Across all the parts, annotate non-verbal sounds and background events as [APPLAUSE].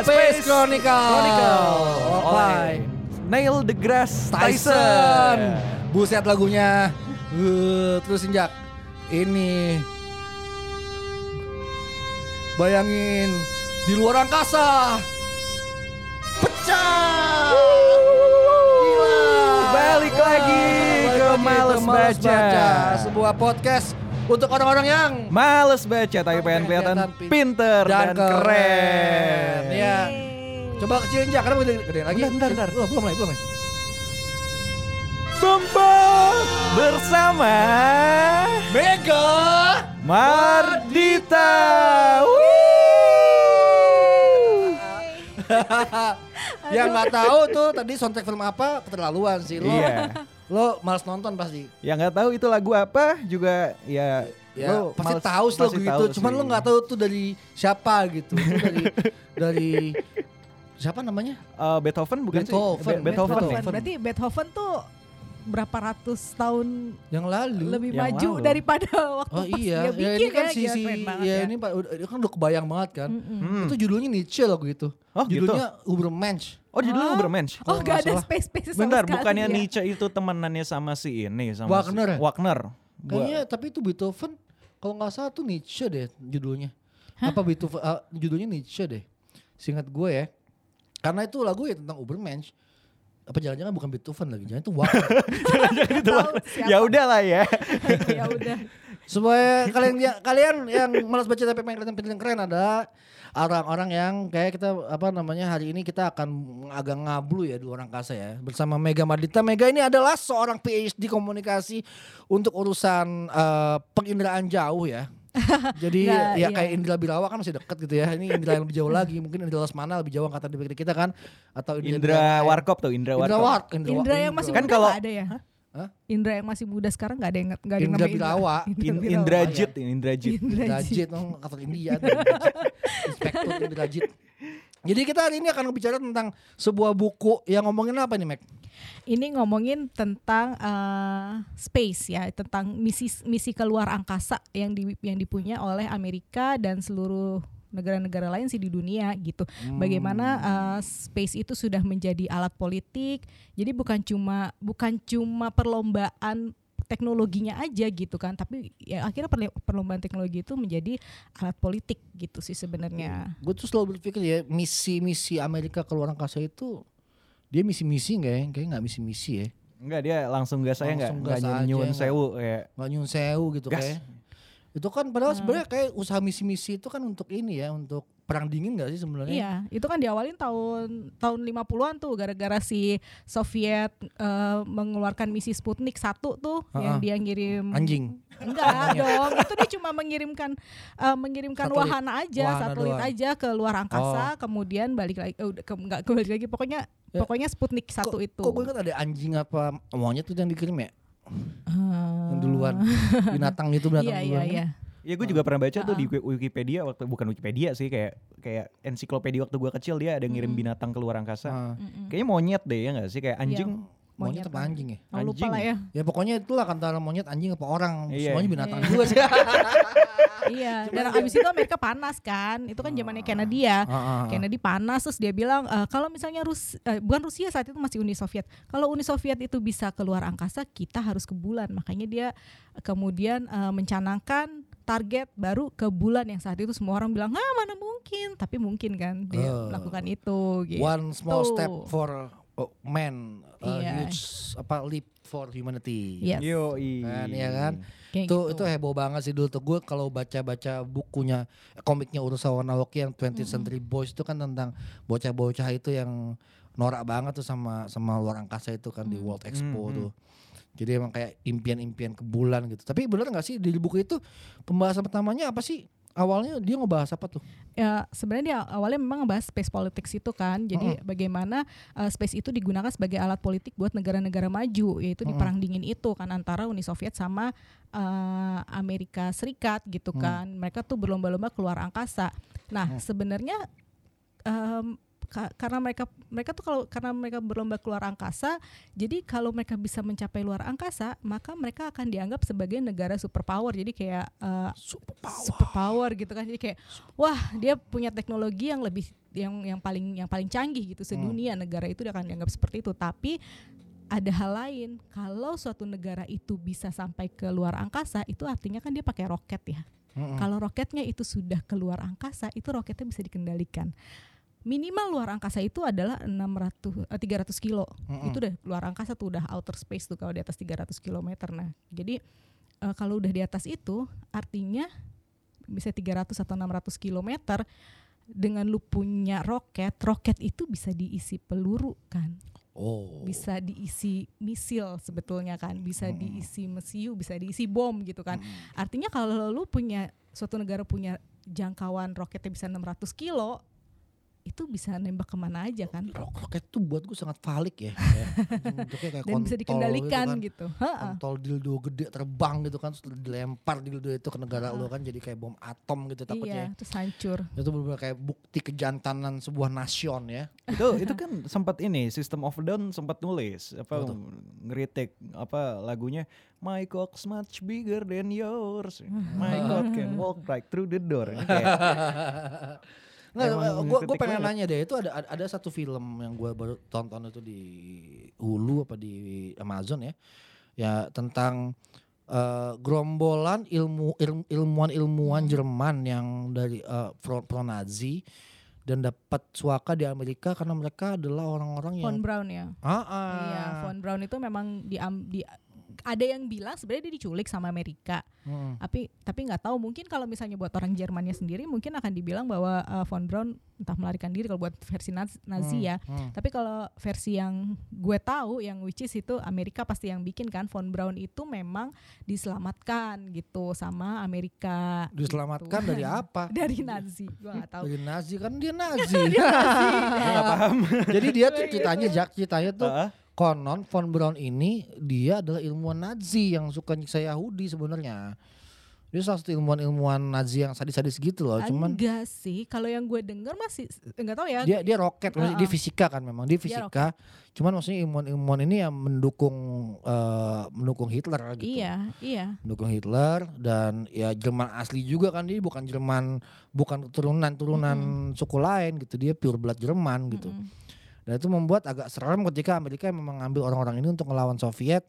Baca Space Chronicle. Chronicle. Oleh Neil deGrasse Tyson. Tyson. Buset lagunya. Uh, terus injak. Ini. Bayangin di luar angkasa. Pecah. Gila. Balik lagi Balik ke Males Baca. Sebuah podcast untuk orang-orang yang Males baca tapi pengen kelihatan Kelihatan pin- pinter dan, keren. Ya. Coba kecilin aja karena gede, gedein lagi. Bentar, bentar, bentar. Belum lagi, belum lagi. Bumbo bersama Mega Mardita. [LAUGHS] [LAUGHS] yang nggak tahu tuh tadi soundtrack film apa keterlaluan sih lo. Iya. Lo malas nonton pasti. Yang nggak tahu itu lagu apa juga ya. Ya, lo pasti males- tahu sih lagu pasti gitu. Cuman sih. lo nggak tahu tuh dari siapa gitu. Itu dari [LAUGHS] dari siapa namanya? Eh, Beethoven bukan sih? Beethoven, Be- Beethoven, Beethoven. ya? Berarti Beethoven tuh berapa ratus tahun Yang lalu. lebih Yang maju lalu. daripada [LAUGHS] waktu Oh pas iya, dia ya bikin ini kan ya, si gila, si keren banget ya, ya. ini Pak udah kan udah kebayang banget kan. Mm-mm. Hmm. Itu judulnya Nietzsche lagu itu. Oh, gitu? judulnya Ubermensch. Oh judulnya Oh. Ubermensch. Oh kalau gak nggak ada salah. space space sama Bentar, bukannya ya. Nietzsche itu temenannya sama si ini sama Wagner si ya? Wagner. Gua- Kayaknya tapi itu Beethoven kalau nggak salah tuh Nietzsche deh judulnya. Apa Beethoven ah, judulnya Nietzsche deh. Singkat gue ya. Karena itu lagu ya tentang Ubermensch. Apa jangan-jangan bukan Beethoven lagi, jangan itu Wagner. [LAUGHS] Jangan itu. Siapa. Ya udahlah [LAUGHS] ya. ya udah. Supaya kalian ya- kalian yang malas baca tapi pengen kelihatan pintar dan keren ada orang-orang yang kayak kita apa namanya hari ini kita akan agak ngablu ya di luar angkasa ya bersama Mega Madita. Mega ini adalah seorang PhD komunikasi untuk urusan eh, penginderaan jauh ya. [LAUGHS] Jadi Nggak, ya iya. kayak Indra Birawa kan masih deket gitu ya. Ini Indra yang lebih jauh lagi. Mungkin Indra Lesmana lebih jauh angkatan dibanding kita kan atau Indra Warkop tuh, Indra Indra Warkop. Wark. Indra yang masih Kan muda kalau- ada ya? Hah? Indra yang masih muda sekarang nggak ada yang nggak ada yang Indra namanya Birawa. [LAUGHS] In- Birawa. Indrajit, Indrajit. Indrajit, oh, kapal India. [LAUGHS] Inspektur Indrajit. Jadi kita hari ini akan bicara tentang sebuah buku yang ngomongin apa nih, Mac? Ini ngomongin tentang eh, space ya, tentang misi misi keluar angkasa yang di, yang dipunya oleh Amerika dan seluruh negara-negara lain sih di dunia gitu. Bagaimana eh, space itu sudah menjadi alat politik. Jadi bukan cuma bukan cuma perlombaan teknologinya aja gitu kan, tapi ya akhirnya perlombaan teknologi itu menjadi alat politik gitu sih sebenarnya. Gue tuh selalu berpikir ya, misi-misi Amerika ke luar angkasa itu dia misi-misi nggak ya? Kayaknya nggak misi-misi ya. Enggak dia langsung gas saya enggak Langsung enggak nyun sewu kayak Nggak nyun sewu gitu Gas. kayak. Itu kan padahal sebenarnya kayak usaha misi-misi itu kan untuk ini ya, untuk perang dingin gak sih sebenarnya? Iya, itu kan diawalin tahun tahun 50-an tuh gara-gara si Soviet eh, mengeluarkan misi Sputnik 1 tuh Ha-ha. yang dia ngirim Anjing. Enggak dong, itu dia cuma mengirimkan eh, mengirimkan Satelit. wahana aja, Wahana satelit doang. Oh. aja ke luar angkasa, kemudian balik lagi udah ke, enggak kembali lagi pokoknya Ya. pokoknya Sputnik 1 Kok, itu. kok gue ingat ada anjing apa monyet tuh yang dikirim ya? Eh, Yang duluan. Binatang itu binatang Iya, iya, duluan. kan? iya. Ya gue juga pernah baca tuh di Ah. Wiki- Wikipedia waktu bukan Wikipedia sih kayak kayak ensiklopedia waktu gue kecil dia ada ngirim binatang ke luar angkasa. Ah. Mm-mm. Kayaknya monyet deh ya nggak sih kayak anjing. Monyet Monyet apa anjing ya? Oh, lupa anjing. lah ya. Ya pokoknya itulah antara monyet, anjing apa orang. Iya. Semuanya binatang Iya. juga sih. [LAUGHS] iya, dan abis itu Amerika panas kan. Itu kan zamannya Kennedy ya. Ah, ah, ah. Kennedy panas terus dia bilang e, kalau misalnya Rus eh, bukan Rusia saat itu masih Uni Soviet. Kalau Uni Soviet itu bisa keluar angkasa, kita harus ke bulan. Makanya dia kemudian eh, mencanangkan target baru ke bulan yang saat itu semua orang bilang, "Ah, mana mungkin?" Tapi mungkin kan dia Eh. melakukan itu gitu. One small step for uh, man, a Iya. huge apa leap for humanity. Yes. Yo Kan, iya kan? Kayak Itu gitu. itu heboh banget sih dulu tuh gue kalau baca-baca bukunya komiknya Urasawa Naoki yang 20th Century Boys itu kan tentang bocah-bocah itu yang norak banget tuh sama sama luar angkasa itu kan di Mm. World Expo Mhm. tuh. Jadi emang kayak impian-impian ke bulan gitu. Tapi bener nggak sih di buku itu pembahasan pertamanya apa sih? Awalnya dia ngebahas apa tuh? ya sebenarnya dia awalnya memang ngebahas space politics itu kan jadi bagaimana uh, space itu digunakan sebagai alat politik buat negara-negara maju yaitu di Mm-mm. perang dingin itu kan antara Uni Soviet sama uh, Amerika Serikat gitu Mm. kan mereka tuh berlomba-lomba keluar angkasa nah Mm. sebenarnya um, ka- karena mereka mereka tuh kalau karena mereka berlomba keluar angkasa, jadi kalau mereka bisa mencapai luar angkasa, maka mereka akan dianggap sebagai negara superpower. Jadi kayak eh, superpower gitu kan. Jadi kayak wah, dia punya teknologi yang lebih yang yang paling yang paling canggih gitu sedunia negara itu akan dianggap seperti itu. Tapi ada hal lain. Kalau suatu negara itu bisa sampai ke luar angkasa, itu artinya kan dia pakai roket ya. Mm-mm. Kalau roketnya itu sudah keluar angkasa, itu roketnya bisa dikendalikan. Minimal luar angkasa itu adalah 600 eh, 300 kilo. Mm-mm. Itu udah luar angkasa tuh udah outer space tuh kalau di atas 300 km. Nah, jadi eh, kalau udah di atas itu artinya bisa 300 atau 600 km dengan lu punya roket, roket itu bisa diisi peluru kan Oh. bisa diisi misil sebetulnya kan, bisa diisi mesiu, bisa diisi bom gitu kan. Artinya kalau lu punya suatu negara punya jangkauan roketnya bisa 600 kilo, itu bisa nembak ke mana aja kan. Rok- Roket tuh buat gue sangat valik ya. [LAUGHS] ya. Kayak Dan bisa kontol dikendalikan gitu. kan. gitu. Kontol dildo gede terbang gitu kan, terus dilempar dildo itu ke negara lo kan jadi kayak bom atom gitu takutnya. Iya, terus hancur. Itu benar kayak bukti kejantanan sebuah nasion ya. itu itu kan sempat ini System of Down sempat nulis apa Apa tuh? ngeritik apa lagunya My cock's much bigger than yours. [LAUGHS] My cock can walk right through the door. Kayak, [LAUGHS] Nggak, Emang gue gue kritik pengen banget. nanya deh itu ada ada- ada satu film yang gue baru tonton itu di Hulu apa di Amazon ya, ya tentang eh, gerombolan ilmu ilmu ilmuwan ilmuwan Jerman yang dari eh, pro, pro Nazi dan dapat suaka di Amerika karena mereka adalah orang-orang yang Von Braun ya. ah, ah. Iya, Von Braun itu memang di, di ada yang bilang sebenarnya dia diculik sama Amerika. Hmm. tapi tapi nggak tahu mungkin kalau misalnya buat orang Jermannya sendiri mungkin akan dibilang bahwa uh, von Braun entah melarikan diri kalau buat versi Nazi, Nazi ya Hmm. tapi kalau versi yang gue tahu yang which is itu Amerika pasti yang bikin kan von Braun itu memang diselamatkan gitu sama Amerika Diselamatkan gitu. dari apa? [LAUGHS] dari Nazi gue nggak tahu Dari Nazi kan dia [LAUGHS] Nazi. [LAUGHS] Nggak paham. Jadi dia tuh ceritanya Jak ceritanya tuh ah, konon von Braun ini dia adalah ilmuwan Nazi yang suka nyiksa Yahudi sebenarnya. Dia salah satu ilmuwan-ilmuwan Nazi yang sadis-sadis gitu loh. Cuman enggak sih kalau yang gue denger masih enggak tahu ya dia dia roket, maksudnya dia Uh-uh. fisika kan memang dia fisika. Cuman maksudnya ilmuwan-ilmuwan ini yang mendukung eh, mendukung Hitler gitu. iya iya Mendukung Hitler dan ya Jerman asli juga kan dia bukan Jerman bukan keturunan-turunan suku lain gitu. Dia pure blood Jerman gitu. Mm-mm. Dan itu membuat agak serem ketika Amerika memang mengambil orang-orang ini untuk melawan Soviet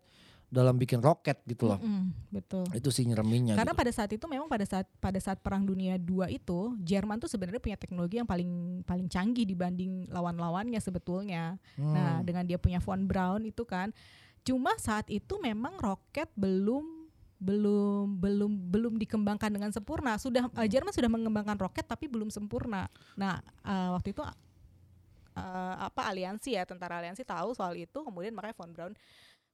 dalam bikin roket gitu loh. Mm-mm, betul Itu sih nyereminya Karena gitu. pada saat itu memang pada saat pada saat Perang Dunia II itu Jerman tuh sebenarnya punya teknologi yang paling paling canggih dibanding lawan-lawannya sebetulnya. Hmm. Nah, dengan dia punya von Braun itu kan cuma saat itu memang roket belum belum belum belum dikembangkan dengan sempurna. Sudah eh, Jerman sudah mengembangkan roket tapi belum sempurna. Nah, eh, waktu itu eh, apa aliansi ya tentara aliansi tahu soal itu kemudian makanya von Braun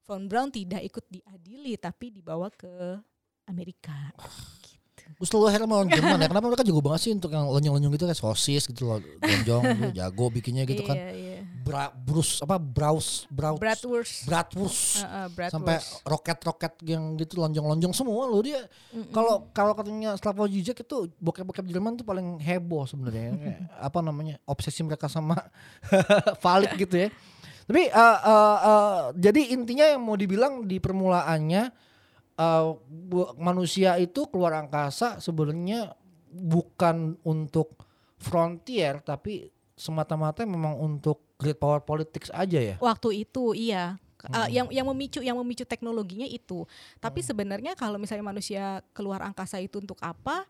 von Braun tidak ikut diadili tapi dibawa ke Amerika. Gitu. Selalu heran sama orang Jerman ya. Kenapa mereka jago banget sih untuk yang lonjong-lonjong gitu kayak sosis gitu loh. Lonjong gitu, [LAUGHS] jago bikinnya gitu kan. Iya, iya. Bra, brus apa braus braus Bratwurst. bratwurst. Heeh, bratwurst. sampai roket-roket yang gitu lonjong-lonjong semua loh dia. Kalau kalau katanya Slavoj Žižek itu bokep-bokep Jerman tuh paling heboh sebenarnya. [LAUGHS] Apa namanya? Obsesi mereka sama [LAUGHS] Valik gitu ya. Tapi eh, eh, eh, jadi intinya yang mau dibilang di permulaannya bu- manusia itu keluar angkasa sebenarnya bukan untuk frontier tapi semata-mata memang untuk great power politics aja ya. waktu itu iya. Uh, Hmm. yang yang memicu yang memicu teknologinya itu. Tapi sebenarnya kalau misalnya manusia keluar angkasa itu untuk apa?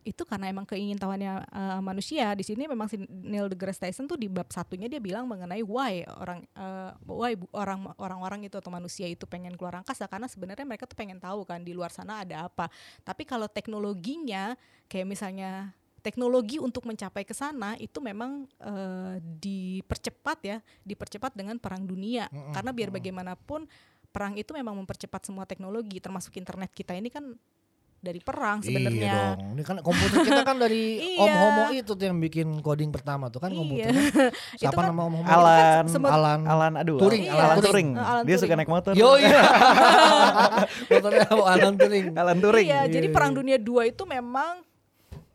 Itu karena emang keingintahuannya uh, manusia. Di sini memang si Neil deGrasse Tyson tuh di bab satunya dia bilang mengenai why orang uh, why bu- orang orang-orang itu atau manusia itu pengen keluar angkasa. Karena sebenarnya mereka tuh pengen tahu kan di luar sana ada apa. Tapi kalau teknologinya kayak misalnya teknologi untuk mencapai ke sana itu memang eh, dipercepat ya, dipercepat dengan perang dunia. Mm-mm, Karena biar bagaimanapun perang itu memang mempercepat semua teknologi termasuk internet kita ini kan dari perang Iya sebenarnya. dong. Ini kan komputer kita kan dari [LAUGHS] Om Iya. Homo itu tuh yang bikin coding pertama tuh kan Iya. komputernya. [LAUGHS] Itu Siapa kan- nama Om Homo? Alan, sempat- Alan. Alan aduh, Turing, Alan, Alan Turing. Turing. Alan Dia suka Turing. naik motor. Yo iya. [LAUGHS] Motornya Alan Turing. Alan Turing. Iya, Iya, jadi iya. perang dunia dua itu memang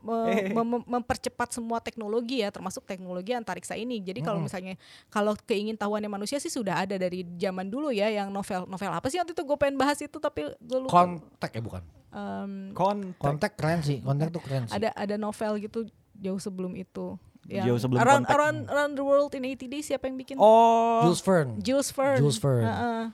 me- mem- mempercepat semua teknologi ya, termasuk teknologi antariksa ini. Jadi kalau misalnya kalau keingintahuannya manusia sih sudah ada dari zaman dulu ya, yang novel novel apa sih waktu itu gue pengen bahas itu tapi gue lupa. Kontak ya bukan. Em, Kontak. Kontak keren sih. Kontak tuh keren sih. ada ada novel gitu jauh sebelum itu. Jauh sebelum around, Contact. around, around the world in 80 days siapa yang bikin? Oh. Jules Verne. Jules Verne. Jules Verne. Heeh.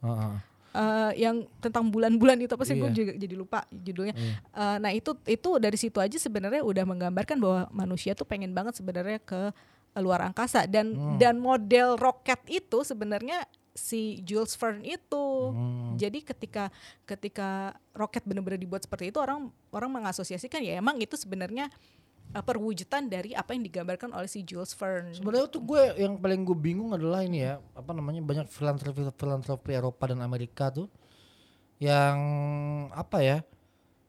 Heeh. Eh, yang tentang bulan-bulan itu apa sih gue Iya. juga jadi lupa judulnya. Eh, nah itu itu dari situ aja sebenarnya udah menggambarkan bahwa manusia tuh pengen banget sebenarnya ke luar angkasa dan Hmm. dan model roket itu sebenarnya si Jules Verne itu. Hmm. Jadi ketika ketika roket benar-benar dibuat seperti itu orang orang mengasosiasikan ya emang itu sebenarnya eh, perwujudan dari apa yang digambarkan oleh si Jules Verne. Sebenarnya tuh gue yang paling gue bingung adalah ini ya apa namanya banyak filantropi filantropi Eropa dan Amerika tuh yang apa ya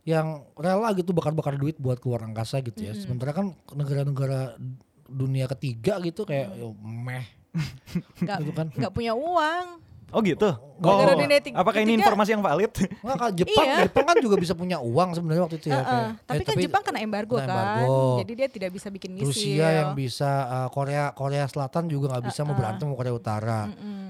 yang rela gitu bakar-bakar duit buat keluar angkasa gitu ya. Sementara kan negara-negara dunia ketiga gitu kayak yo, meh nggak gitu kan. nggak punya uang. Oh gitu. Oh, dunia ting- apakah ini informasi yang valid? Nggak kan Jepang, Iya. Jepang kan juga bisa punya uang sebenarnya waktu itu ya. Heeh, kayak- tapi eh, kan Jepang kena embargo kena kan, embargo. jadi dia tidak bisa bikin misil. Rusia yang bisa uh, Korea Korea Selatan juga nggak bisa mau berantem sama Korea Utara.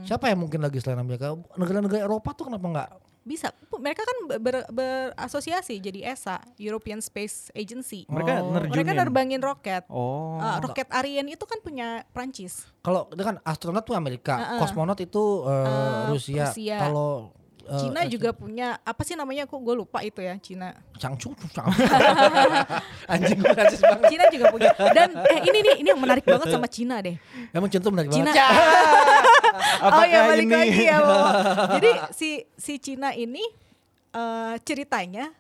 Siapa yang mungkin lagi selain Amerika? Negara-negara Eropa tuh kenapa nggak? Bisa. Mereka kan ber- ber- berasosiasi jadi ESA, European Space Agency. Mereka Oh. nerjunin. Mereka nerbangin roket. Oh. Uh, roket Ariane itu kan punya Prancis. Kalau itu kan astronot tuh Amerika, Heeh. kosmonot itu uh, Uh, Rusia. Rusia. Kalau uh, Cina eh, juga punya apa sih namanya? Aku gue lupa itu ya Cina. Changchun, Chang- [LAUGHS] Anjing gue rasis banget. Cina juga punya. Dan eh ini nih ini yang menarik banget sama Cina deh. Emang cinta menarik Cina. banget. [LAUGHS] [LAUGHS] oh ya Apakah balik ini? lagi ya. Bo. [LAUGHS] Jadi si si Cina ini eh, ceritanya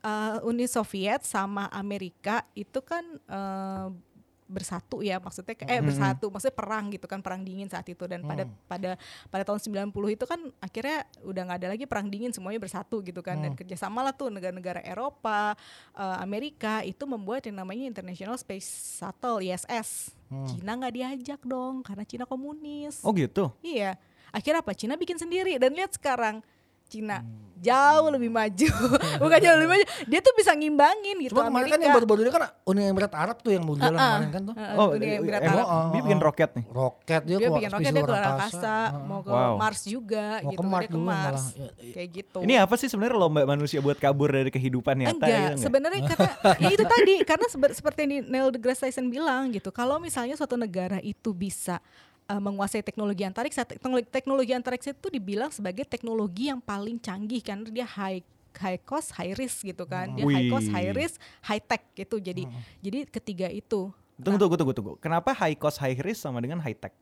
eh, Uni Soviet sama Amerika itu kan eh, bersatu ya maksudnya eh bersatu maksudnya perang gitu kan perang dingin saat itu. Dan pada pada pada tahun 90 itu kan akhirnya udah nggak ada lagi perang dingin semuanya bersatu gitu kan. Dan kerjasama lah tuh negara-negara Eropa eh, Amerika itu membuat yang namanya International Space Shuttle ISS Cina nggak diajak dong karena Cina komunis. Oh gitu. Iya. Akhirnya apa? Cina bikin sendiri. Dan lihat sekarang Cina Hmm. jauh lebih maju. [LAUGHS] Bukan jauh lebih maju. Dia tuh bisa ngimbangin gitu Cuma kemarin Amerika. kan yang baru-baru ini kan Uni Emirat Arab tuh yang baru jalan Ah, kemarin kan tuh. Heeh, Oh, Uni Emirat Arab. Arab. dia bikin roket nih. Roket dia, Dia keluar- bikin roket dia luar keluar angkasa, mau ke Wow. Mars juga Mau gitu. ke Mars dia ke Mars. malah. Ya, Kayak gitu. Ini apa sih sebenarnya lomba manusia buat kabur dari kehidupan nyata gitu enggak, enggak? sebenarnya [LAUGHS] karena ya itu tadi karena seperti yang Neil deGrasse Tyson bilang gitu. Kalau misalnya suatu negara itu bisa uh, menguasai teknologi antariksa, teknologi, teknologi antariksa itu dibilang sebagai teknologi yang paling canggih kan dia high high cost high risk gitu kan. Dia high cost high risk high tech gitu. Jadi jadi ketiga itu Tunggu tunggu tunggu tunggu. Kenapa high cost high risk sama dengan high tech?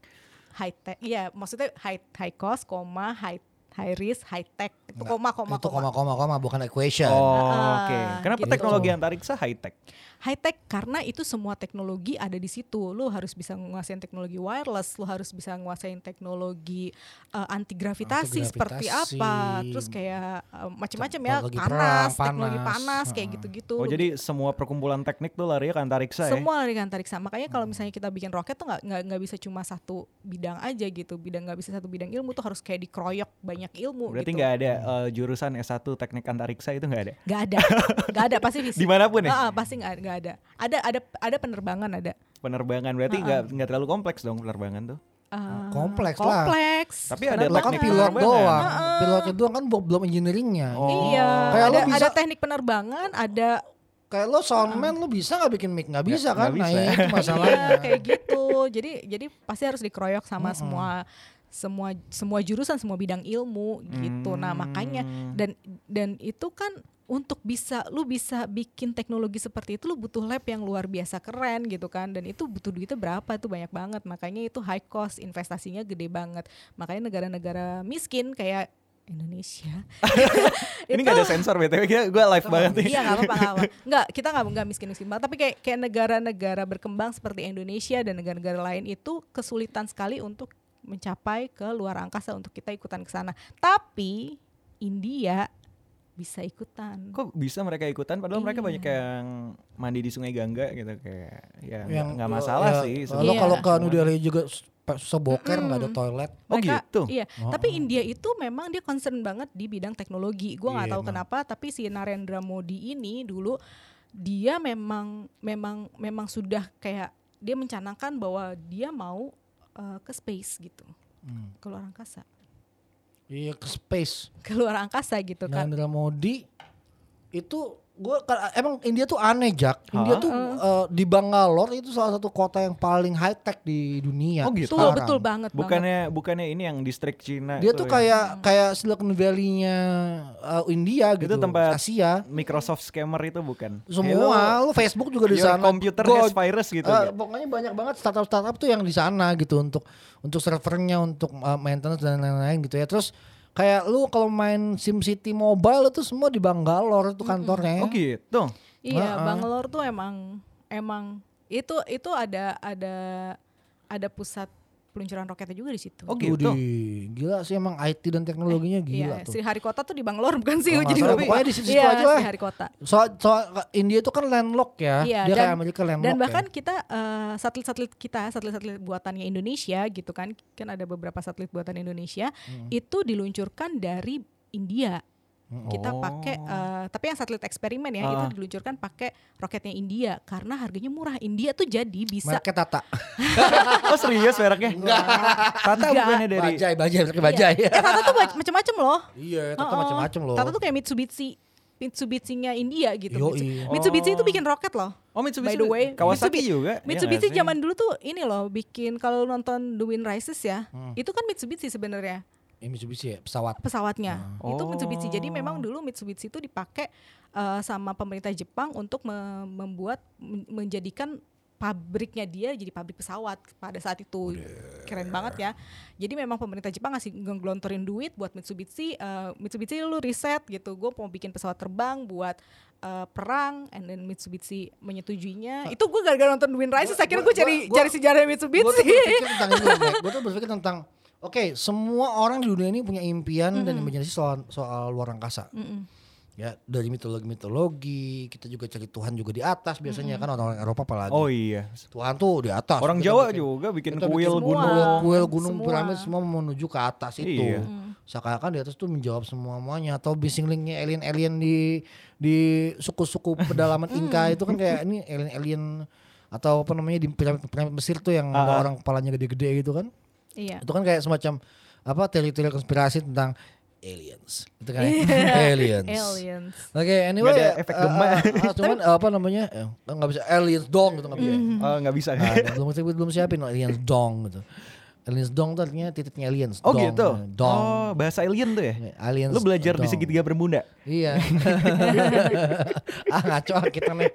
high tech ya maksudnya high high cost koma high high risk high tech itu koma koma itu koma koma-koma-koma bukan equation. Oh, oke. Kenapa gitu. teknologi antariksa high tech? High tech karena itu semua teknologi ada di situ. Lu harus bisa menguasain teknologi wireless, lu harus bisa menguasain teknologi uh, anti gravitasi seperti apa, terus kayak uh, macam-macam ya Teknologi panas, perang, teknologi panas. panas kayak gitu-gitu. Oh, jadi semua perkumpulan teknik tuh larinya ke antariksa ya? semua dari antariksa. Makanya kalau misalnya kita bikin roket tuh nggak nggak bisa cuma satu bidang aja gitu. Bidang nggak bisa satu bidang ilmu tuh harus kayak dikeroyok banyak ilmu Berarti gitu. nggak ada eh, jurusan S1 teknik antariksa itu nggak ada? Nggak ada, nggak ada pasti fisik. [LAUGHS] Di mana pun ya? Ah, ah, pasti nggak nggak ada. Ada ada ada penerbangan ada. Penerbangan berarti nggak nggak terlalu kompleks dong penerbangan tuh. Ah, Kompleks lah. kompleks. Tapi ada Lo kan teknik pilot penerbangan. doang, pilotnya doang kan belum engineeringnya. Oh. Iya, Kayak ada, lo bisa- ada teknik penerbangan, ada Kayak lo soundman lo bisa nggak bikin mic nggak bisa Nggak- kan? nggak Nah bisa. itu masalahnya. iya, kayak gitu. Jadi jadi pasti harus dikeroyok sama semua semua semua jurusan, semua bidang ilmu gitu. Nah, makanya Hmm. dan dan itu kan untuk bisa lu bisa bikin teknologi seperti itu lu butuh lab yang luar biasa keren gitu kan dan itu butuh duitnya berapa tuh banyak banget makanya itu high cost investasinya gede banget makanya negara-negara miskin kayak Indonesia [LAUGHS] Ini nggak ada sensor btw, kita gue live banget nih. Iya nggak apa-apa, nggak. [LAUGHS] Nggak, kita nggak nggak miskin-miskin banget. Tapi kayak kayak negara-negara berkembang seperti Indonesia dan negara-negara lain itu kesulitan sekali untuk mencapai ke luar angkasa untuk kita ikutan ke sana. Tapi India bisa ikutan. Kok bisa mereka ikutan? Padahal mereka Iya. banyak yang mandi di Sungai Gangga gitu kayak ya nggak- Yang nggak masalah ya, sih. Lo sebenarnya. kalau ke Iya. New Delhi juga s- pa- seboker nggak ada toilet. Oh Mereka- gitu. Iya, tapi India itu memang dia concern banget di bidang teknologi. Gua nggak Iya, tahu emang. kenapa, tapi si Narendra Modi ini dulu dia memang memang memang sudah kayak dia mencanangkan bahwa dia mau uh, ke space gitu, Hmm. ke luar angkasa, Iya ke space. ke luar angkasa gitu kan. Narendra Modi itu gue emang India tuh aneh Jak. India Hah? tuh eh, di Bangalore itu salah satu kota yang paling high tech di dunia. Oh gitu? Betul, sekarang. betul banget banget. Bukannya bukannya ini yang distrik Cina Dia itu tuh ya? kayak kayak Silicon Valley-nya eh, India gitu. tempat- Asia. Microsoft scammer itu bukan? Semua, lu Facebook juga di sana. computer Go- has virus gitu. Eh, nggak? pokoknya banyak banget startup-startup tuh yang di sana gitu untuk untuk servernya, untuk uh, maintenance dan lain-lain gitu ya. Terus kayak lu kalau main SimCity Mobile itu semua di Bangalore itu kantornya. oh gitu. Iya, Heeh. Bangalore tuh emang emang itu itu ada ada ada pusat peluncuran roketnya juga di situ. Oh gitu. Gila sih emang IT dan teknologinya gila Iya, tuh. Sri Harikota tuh di Bangalore [LAUGHS] bukan sih? Oh, nggak Jadi salah, pokoknya di situ-situ Iya, aja lah. Sri Harikota. Soal, soal India itu kan landlock ya. Iya, Dia dan- kayak Amerika landlock Dan ya. bahkan kita eh, satelit-satelit kita, satelit-satelit buatannya Indonesia gitu kan, kan ada beberapa satelit buatan Indonesia Hmm. itu diluncurkan dari India. Kita Oh. pakai, eh, tapi yang satelit eksperimen ya Ah. itu diluncurkan pakai roketnya India karena harganya murah. India tuh jadi bisa Mereka Tata. [LAUGHS] Oh serius mereknya? Tata Enggak. bukannya dari Bajai, bajai, bajai. Eh Tata tuh macam-macam loh. Iya, Tata Oh, macam-macam loh. Tata tuh kayak Mitsubishi Mitsubishi-nya India gitu. Yoi. Mitsu- Mitsubishi itu bikin roket loh. Oh Mitsubishi. By the way, Kawasaki Mitsubishi- juga. ya Mitsubishi sih? zaman dulu tuh ini loh bikin kalau nonton The Wind Rises ya, Hmm. itu kan Mitsubishi sebenarnya Ini Mitsubishi ya, pesawat. pesawatnya. Itu Oh. Mitsubishi. Jadi memang dulu Mitsubishi itu dipakai eh, sama pemerintah Jepang untuk me- membuat men- menjadikan pabriknya dia jadi pabrik pesawat pada saat itu. Keren banget ya. Jadi memang pemerintah Jepang ngasih ngelontorin duit buat Mitsubishi eh, Mitsubishi lu riset gitu. Gue mau bikin pesawat terbang buat eh, perang and then Mitsubishi menyetujuinya. Itu gue gara-gara nonton Wind Rises akhirnya gue gua- cari gua- cari sejarah Gue Mitsubishi tuh berpikir tentang itu, gue tuh berpikir tentang Oke, semua orang di dunia ini punya impian dan imajinasi soal soal luar angkasa. Mm-mm. Ya, dari mitologi-mitologi, kita juga cari Tuhan juga di atas biasanya kan orang-orang Eropa apalagi. Oh iya. Tuhan tuh di atas. Orang Kita Jawa bikin- juga bikin kuil semua. gunung. Kuil, kuil gunung Semua. piramid semua menuju ke atas itu. Iya. Seakan-akan di atas tuh menjawab semuanya atau bising linknya alien-alien di di suku-suku [LAUGHS] pedalaman Inka itu kan kayak ini alien-alien atau apa namanya di piramid, piramid Mesir tuh yang ada Ah. orang kepalanya gede-gede gitu kan. Iya Itu kan kayak semacam apa teori-teori konspirasi tentang aliens. Itu kan ya? [LAUGHS] aliens. aliens Oke, anyway. Nggak ada efek eh, gema. eh, eh, cuman eh, apa namanya? eh, nggak bisa aliens dong gitu nggak bisa. Oh nggak bisa. Nah, belum belum siapin aliens dong gitu. Aliens dong tuh artinya titiknya aliens. Oh dong, gitu. Dong. Oh bahasa alien tuh ya. Aliens. Lu belajar di dong. segitiga bermuda. Iya. [LAUGHS] ah ngaco kita nih.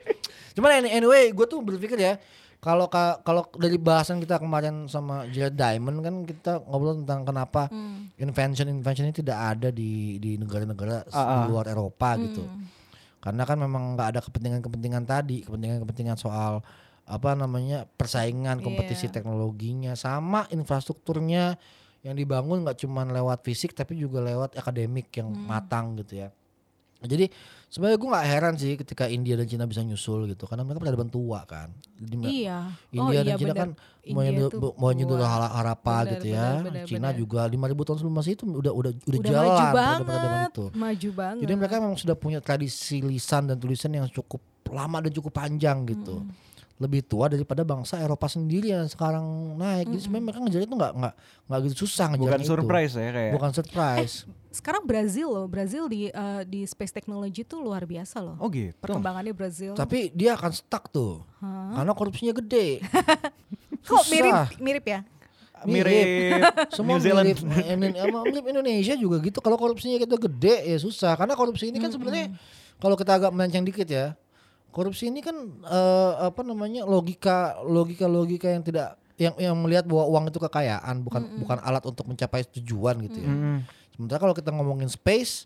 Cuman any- anyway, gue tuh berpikir ya kalau ka- kalau dari bahasan kita kemarin sama Jared Diamond kan kita ngobrol tentang kenapa Hmm. invention invention ini tidak ada di di negara-negara ah. di luar Eropa gitu. Hmm. Karena kan memang nggak ada kepentingan-kepentingan tadi, kepentingan-kepentingan soal apa namanya persaingan, kompetisi Iya. teknologinya, sama infrastrukturnya yang dibangun nggak cuma lewat fisik tapi juga lewat akademik yang Hmm. matang gitu ya. Jadi sebenarnya gue nggak heran sih ketika India dan Cina bisa nyusul gitu, karena mereka peradaban tua kan. Iya India oh, dan iya, Cina bener. kan mau tuh mau nyudur kuat. hara- harapa Bener, gitu ya. bener, bener, Cina bener. juga 5000 tahun sebelum Masehi itu udah udah udah, udah jalan maju peradaban banget itu. maju banget Jadi mereka memang sudah punya tradisi lisan dan tulisan yang cukup lama dan cukup panjang gitu. Lebih tua daripada bangsa Eropa sendiri yang sekarang naik. Jadi sebenarnya mereka ngejar itu nggak nggak nggak gitu susah ngejar Bukan itu. surprise ya kayak. Bukan surprise. sekarang Brazil loh Brazil di eh, di space technology tuh luar biasa loh Oh gitu. perkembangannya Brazil Tapi dia akan stuck tuh. Karena korupsinya gede. [LAUGHS] kok mirip Susah. mirip ya Mirip Semua New Zealand. mirip, mirip Indonesia juga gitu. Kalau korupsinya kita gede ya susah. Karena korupsi ini kan sebenarnya kalau kita agak melenceng dikit ya, korupsi ini kan eh, apa namanya logika logika logika yang tidak yang yang melihat bahwa uang itu kekayaan bukan bukan alat untuk mencapai tujuan gitu ya. Mm. Sementara kalau kita ngomongin space,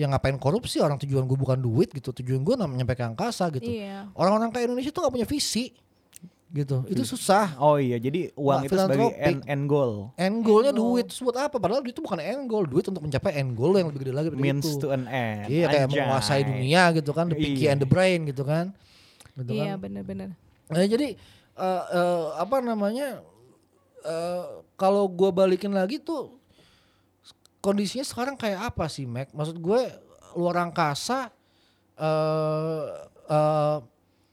yang ngapain korupsi orang tujuan gue bukan duit gitu, tujuan gue nyampe ke angkasa gitu. iya Orang-orang kayak Indonesia tuh gak punya visi gitu. Itu susah. Oh iya, jadi uang Nggak itu sebagai end, end goal. End goalnya duit Terus buat apa? Padahal duit itu bukan end goal, duit untuk mencapai end goal yang lebih gede lagi dari Means itu. to an end. Iya kayak Anjay. menguasai dunia gitu kan, the pinky Iya. and the brain gitu kan. Gitu iya kan. bener-bener Nah, jadi eh, eh, apa namanya? eh, kalau gue balikin lagi tuh kondisinya sekarang kayak apa sih, Mac? Maksud gue luar angkasa eh eh,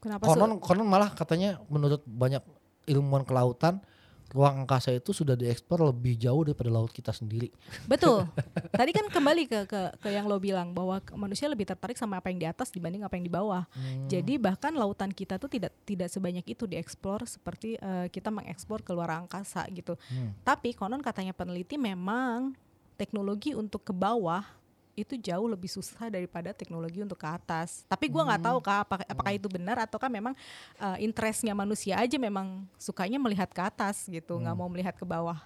Kenapa Konon konon malah katanya menurut banyak ilmuwan kelautan ruang angkasa itu sudah dieksplor lebih jauh daripada laut kita sendiri. Betul. [LAUGHS] Tadi kan kembali ke, ke ke yang lo bilang bahwa manusia lebih tertarik sama apa yang di atas dibanding apa yang di bawah. Jadi bahkan lautan kita tuh tidak tidak sebanyak itu dieksplor seperti eh, kita mengeksplor ke luar angkasa gitu. Tapi konon katanya peneliti memang teknologi untuk ke bawah itu jauh lebih susah daripada teknologi untuk ke atas. Tapi gua nggak tahu kak apa- apakah itu benar ataukah memang eh, interestnya manusia aja memang sukanya melihat ke atas gitu, nggak mau melihat ke bawah.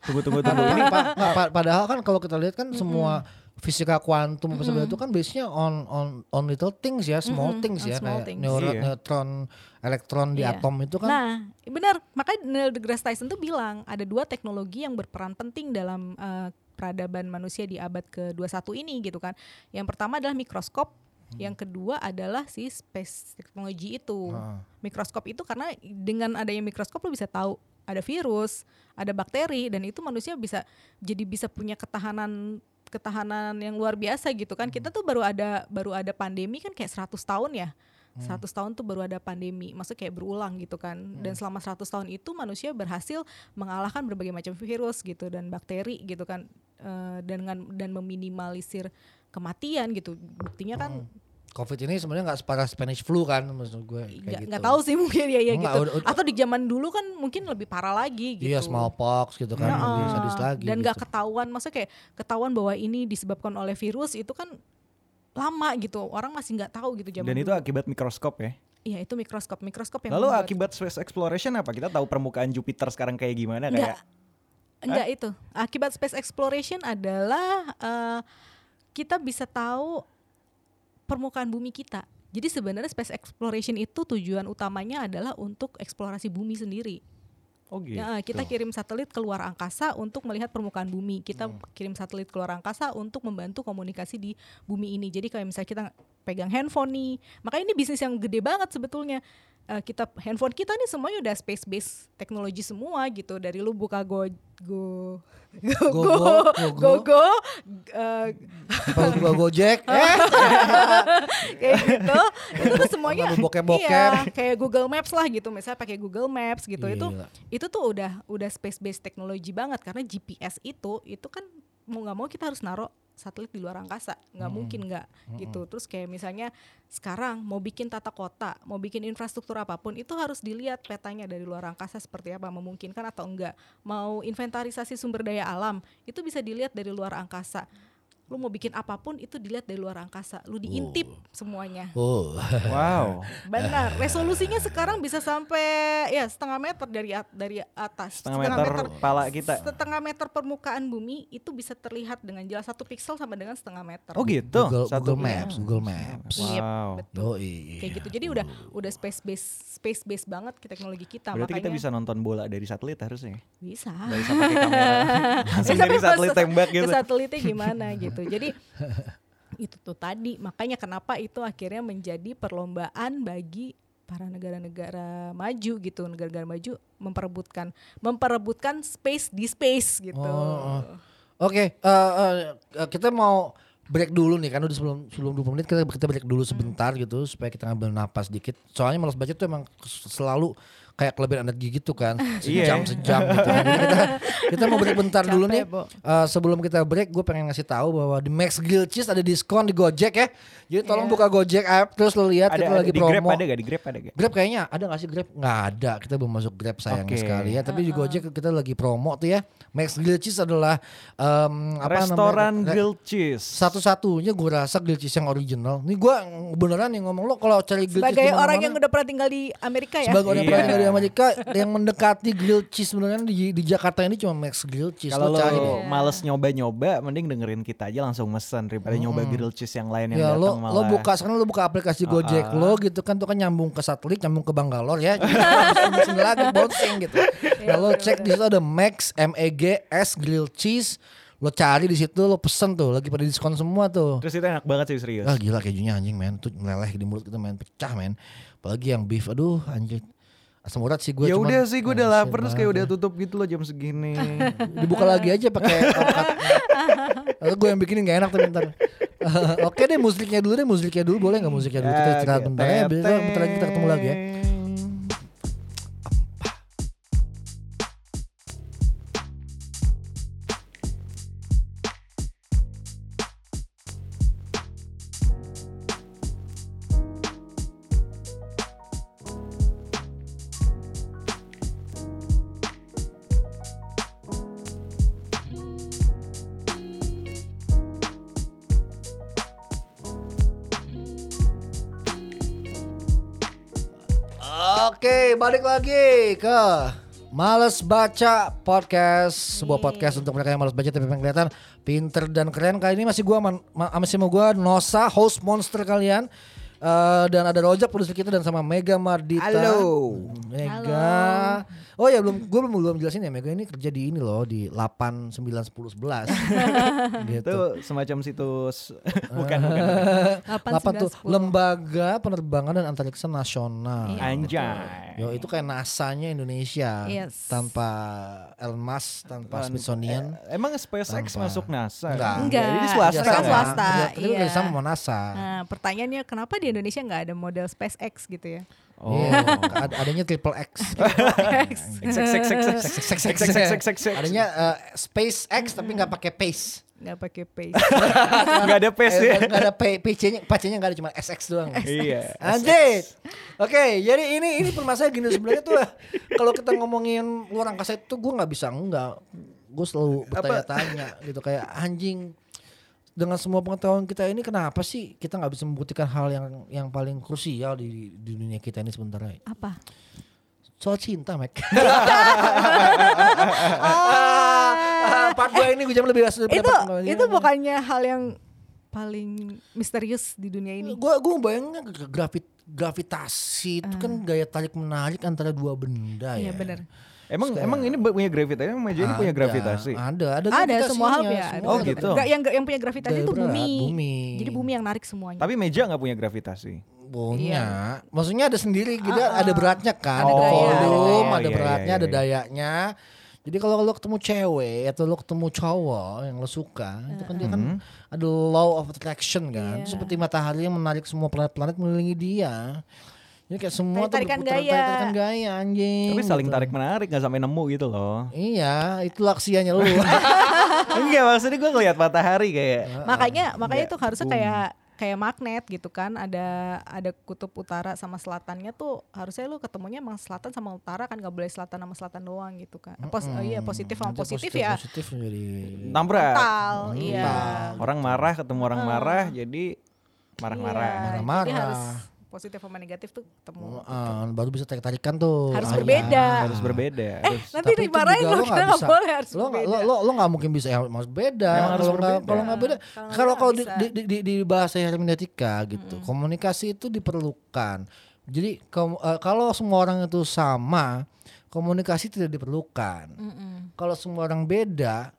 Tunggu tunggu tunggu. Ini [LAUGHS] Ini pa- pa- padahal kan kalau kita lihat kan semua fisika kuantum apa segala itu kan base-nya on on on little things ya, small Mm-mm, things on ya small kayak things. neuro- Iya. neutron, elektron di Iya. atom itu kan. Nah, benar. Makanya Neil deGrasse Tyson tuh bilang ada dua teknologi yang berperan penting dalam eh, peradaban manusia di abad ke-21 ini gitu kan. Yang pertama adalah mikroskop, yang kedua adalah si space teknologi itu. Heeh. Mikroskop itu karena dengan adanya mikroskop lo bisa tahu ada virus, ada bakteri dan itu manusia bisa jadi bisa punya ketahanan ketahanan yang luar biasa gitu kan. Kita tuh baru ada baru ada pandemi kan kayak 100 tahun ya. 100 tahun tuh baru ada pandemi, maksudnya kayak berulang gitu kan. Dan selama 100 tahun itu manusia berhasil mengalahkan berbagai macam virus gitu dan bakteri gitu kan Eh, dengan dan meminimalisir kematian gitu. Buktinya kan Covid ini sebenarnya nggak separah Spanish flu kan maksud gue kayak nggak gitu. nggak tahu sih [LAUGHS] mungkin ya ya Enggak, gitu. udah- udah- Atau di zaman dulu kan mungkin lebih parah lagi gitu. Iya smallpox gitu kan Heeh. lebih sadis lagi. Dan nggak gitu. ketahuan, maksudnya kayak ketahuan bahwa ini disebabkan oleh virus itu kan lama gitu. Orang masih nggak tahu gitu zaman dan itu dulu. akibat mikroskop ya. Iya itu mikroskop, mikroskop yang Lalu membuat- akibat space exploration apa? Kita tahu permukaan Jupiter sekarang kayak gimana kayak Enggak itu. Akibat space exploration adalah eh, kita bisa tahu permukaan bumi kita. Jadi sebenarnya space exploration itu tujuan utamanya adalah untuk eksplorasi bumi sendiri. Oh gitu. Ya, kita kirim satelit keluar angkasa untuk melihat permukaan bumi. Kita kirim satelit keluar angkasa untuk membantu komunikasi di bumi ini. Jadi kayak misalnya kita pegang handphone nih, makanya ini bisnis yang gede banget sebetulnya. Eh, kita handphone kita nih semuanya udah space based teknologi semua gitu. Dari lu buka go go go Go, go go, go, go. go, eh, Kalau gua Gojek, eh kayak gitu itu tuh semuanya Lalu bokep-bokep. iya, kayak Google Maps lah gitu misalnya pakai Google Maps gitu itu Gila. itu tuh udah udah space based teknologi banget karena GPS itu itu kan mau nggak mau kita harus naruh satelit di luar angkasa. Nggak mungkin nggak gitu. Terus kayak misalnya sekarang mau bikin tata kota mau bikin infrastruktur apa pun itu harus dilihat petanya dari luar angkasa seperti apa memungkinkan atau enggak. Mau inventarisasi sumber daya alam itu bisa dilihat dari luar angkasa lu mau bikin apa pun itu dilihat dari luar angkasa lu diintip semuanya Oh. [LAUGHS] Wow. benar resolusinya sekarang bisa sampai ya setengah meter dari at- dari atas Setengah meter kepala kita. setengah meter permukaan bumi itu bisa terlihat dengan jelas satu pixel sama dengan setengah meter Oh gitu. Google, Satu Google Maps, Google Maps. Iya, Wow. betul. Yoi. kayak gitu jadi udah udah space base space base banget ke teknologi kita Berarti kita makanya bisa nonton bola dari satelit harusnya. bisa pakai kamera. [LAUGHS] Ya, dari satelit pas tembak ke gitu. satelitnya gimana gitu jadi [LAUGHS] itu tuh tadi makanya kenapa itu akhirnya menjadi perlombaan bagi para negara-negara maju gitu negara-negara maju memperebutkan memperebutkan space di space gitu Oh, oh. Oke, eh, eh, kita mau break dulu nih kan udah sebelum sebelum 20 menit kita kita break dulu sebentar gitu supaya kita ngambil napas dikit. Soalnya malas baca tuh emang selalu kayak kelebihan energi gitu kan. Sejam Iya. sejam gitu kan. Jadi kita kita mau break bentar [LAUGHS] dulu Capek, nih. Bo. Eh, sebelum kita break gue pengen ngasih tahu bahwa di Max Grill Cheese ada diskon di Gojek ya. Jadi tolong Iya. buka Gojek app terus lo lihat Ada, kita ada lagi di promo. Grab ada gak? Di Grab ada gak? Grab kayaknya ada gak sih Grab? Nggak ada, kita belum masuk Grab sayangnya Oke. sekali ya. Tapi di Gojek kita lagi promo tuh ya. Max Grill Cheese adalah em, apa Restoran namanya? Grilled cheese. Satu-satunya gue rasa grill cheese yang original. Nih gue beneran nih ngomong lo kalau cari grill cheese sebagai orang yang udah pernah tinggal di Amerika ya sebagai orang yang pernah tinggal di Amerika yang mendekati grill cheese beneran di, di Jakarta ini cuma Max Grill Cheese. Kalau lo lo cari deh. males nyoba-nyoba, mending dengerin kita aja langsung mesen daripada nyoba grilled cheese yang lain yang Ya lo datang malah. lo buka sekarang lo buka aplikasi Gojek Ah, ah. lo gitu kan tuh kan nyambung ke satelit nyambung ke Bangalore ya [LAUGHS] lo mesin lagi bouncing gitu. Nah lo cek di situ ada Max M E G S Grill Cheese lo cari di situ lo pesen tuh lagi pada diskon semua tuh. Terus itu enak banget sih serius. Ah gila kejunya anjing men tuh meleleh di mulut kita main pecah men. Apalagi yang beef aduh anjing. Asam urat sih gue ya cuman- udah sih gue udah Ah, lapar terus kayak udah tutup gitu loh jam segini. [LAUGHS] dibuka lagi aja pakai tongkat. Atau gue yang bikinin gak enak tapi ntar. [LAUGHS] Oke deh musiknya dulu deh musiknya dulu boleh nggak musiknya dulu kita istirahat Oke, bentar ya bentar lagi kita ketemu lagi ya. Oke balik lagi ke Males Baca Podcast. Sebuah podcast untuk mereka yang males baca tapi pengen kelihatan Pinter dan keren. Kali ini masih gua man, ma- masih sama gua Nosa host monster kalian. Eh, Dan ada Rojak produser kita dan sama Mega Mardita. Halo. Mega Oh ya belum gue belum belum jelasin ya Mega ini kerja di ini loh di 8 9 10 11 gitu. Itu semacam situs [LAUGHS] bukan bukan. 8 tuh Lembaga Penerbangan dan Antariksa Nasional. Iya. Anjay. Yo itu kayak NASA-nya Indonesia Yes. tanpa Elon Musk, tanpa Smithsonian. Eh, emang SpaceX Tanpa- masuk NASA? Enggak. Enggak. Jadi swasta. Kan kan? swasta. Iya, tapi iya. sama sama NASA. Nah, pertanyaannya kenapa di Indonesia nggak ada model SpaceX gitu ya? Oh, Ad, adanya triple X. Adanya space X tapi nggak pakai pace. Nggak pakai pace. Nggak ada pace ya. Nggak ada PC-nya, PC-nya nggak ada cuma SX doang. Iya. Anjir. Oke, jadi ini ini permasalahan gini sebenarnya tuh kalau kita ngomongin luar angkasa itu gue nggak bisa enggak. Gue selalu bertanya-tanya gitu kayak anjing dengan semua pengetahuan kita ini kenapa sih kita nggak bisa membuktikan hal yang yang paling krusial di, di dunia kita ini sementara Apa? soal cinta Mac [LAUGHS] Ah, part 2 ini gue jam lebih asli itu itu bukannya hal yang paling misterius di dunia ini. gue gue bayangin gravit gravitasi itu kan gaya tarik menarik antara dua benda ya Iya benar. Emang emang ini punya gravitasi? Emang meja ini punya Ada, gravitasi? Ada, ada. Ada semua hal ya. semua Oh, ada. gitu. Enggak yang yang punya gravitasi Gaya itu berat, bumi. bumi. Jadi bumi yang narik semuanya. Tapi meja nggak punya gravitasi. Punya. Maksudnya ada sendiri gitu, ada beratnya kan, Oh, ada volume, iya, ada iya, beratnya, iya, ada iya. dayanya. Jadi kalau lo ketemu cewek atau lo ketemu cowok yang lo suka, itu kan dia kan ada law of attraction kan. Iya. Seperti matahari yang menarik semua planet-planet mengelilingi dia. Jadi kayak semua tuh berputar, gaya. tarik-tarikan gaya anjing. Tapi saling gitu. tarik menarik nggak sampai nemu gitu loh. Iya, itu laksianya lu. [LAUGHS] Enggak maksudnya gue ngeliat matahari kayak. makanya makanya itu harusnya bumi. kayak kayak magnet gitu kan ada ada kutub utara sama selatannya tuh harusnya lu ketemunya emang selatan sama utara kan nggak boleh selatan sama selatan doang gitu kan Pos, oh iya positif sama Nanti positif, ya Positif jadi Nambrak. total iya Orang marah ketemu orang marah jadi marah-marah. Iya, jadi Marah-marah. Positif sama negatif tuh ketemu Ah, baru bisa tarik-tarikan tuh. Harus Ah, berbeda. Harus berbeda. Harus nanti Tapi dimarahin lo lo kita nggak boleh harus lo nggak berbeda. lo lo lo nggak mungkin bisa ya harus beda. Harus kalau nggak kalau nggak beda Kalau kalau di, di, di, di, di bahasa hermeneutika gitu komunikasi itu diperlukan. Jadi eh, kalau semua orang itu sama komunikasi tidak diperlukan. Mm-mm. kalau semua orang beda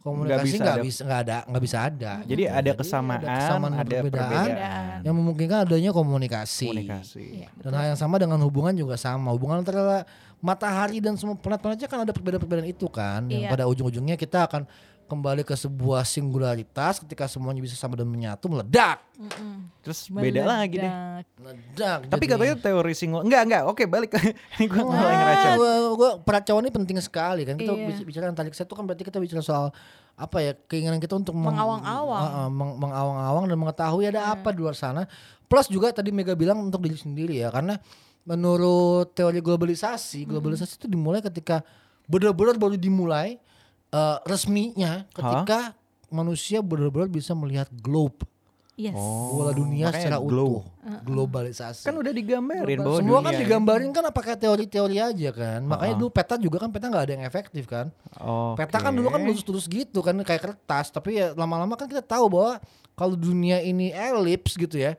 komunikasi nggak ada. bisa nggak ada nggak bisa ada Jadi ada kesamaan, kesamaan dan ada perbedaan. perbedaan. yang memungkinkan adanya komunikasi, Komunikasi. Iya. dan hal yang sama dengan hubungan juga sama hubungan antara matahari dan semua planet-planetnya kan ada perbedaan-perbedaan itu kan yang Iya. pada ujung-ujungnya kita akan kembali ke sebuah singularitas ketika semuanya bisa sama dan menyatu meledak Mm-mm. Terus beda lagi deh. Meledak. meledak Tapi jadi- katanya teori single enggak enggak. Oke, balik. [LAUGHS] Ini gue mulai ngeraca. gua, gua peracauan ini penting sekali kan kita Iya. bic- bicara antariksa itu kan berarti kita bicara soal apa ya keinginan kita untuk meng- Mengawang-awang. Ah, meng- mengawang-awang dan mengetahui ada apa di luar sana plus juga tadi Mega bilang untuk diri sendiri ya karena menurut teori globalisasi globalisasi itu dimulai ketika benar-benar baru dimulai eh, resminya ketika manusia benar-benar bisa melihat globe Yes. bola dunia makanya secara glow. utuh globalisasi Kan udah digambarin bahwa semua kan digambarin kan pakai teori-teori aja kan. Makanya Uh-uh. dulu peta juga kan peta nggak ada yang efektif kan. Oke. Peta kan dulu kan lurus-lurus gitu kan kayak kertas. Tapi ya lama-lama kan kita tahu bahwa kalau dunia ini elips gitu ya.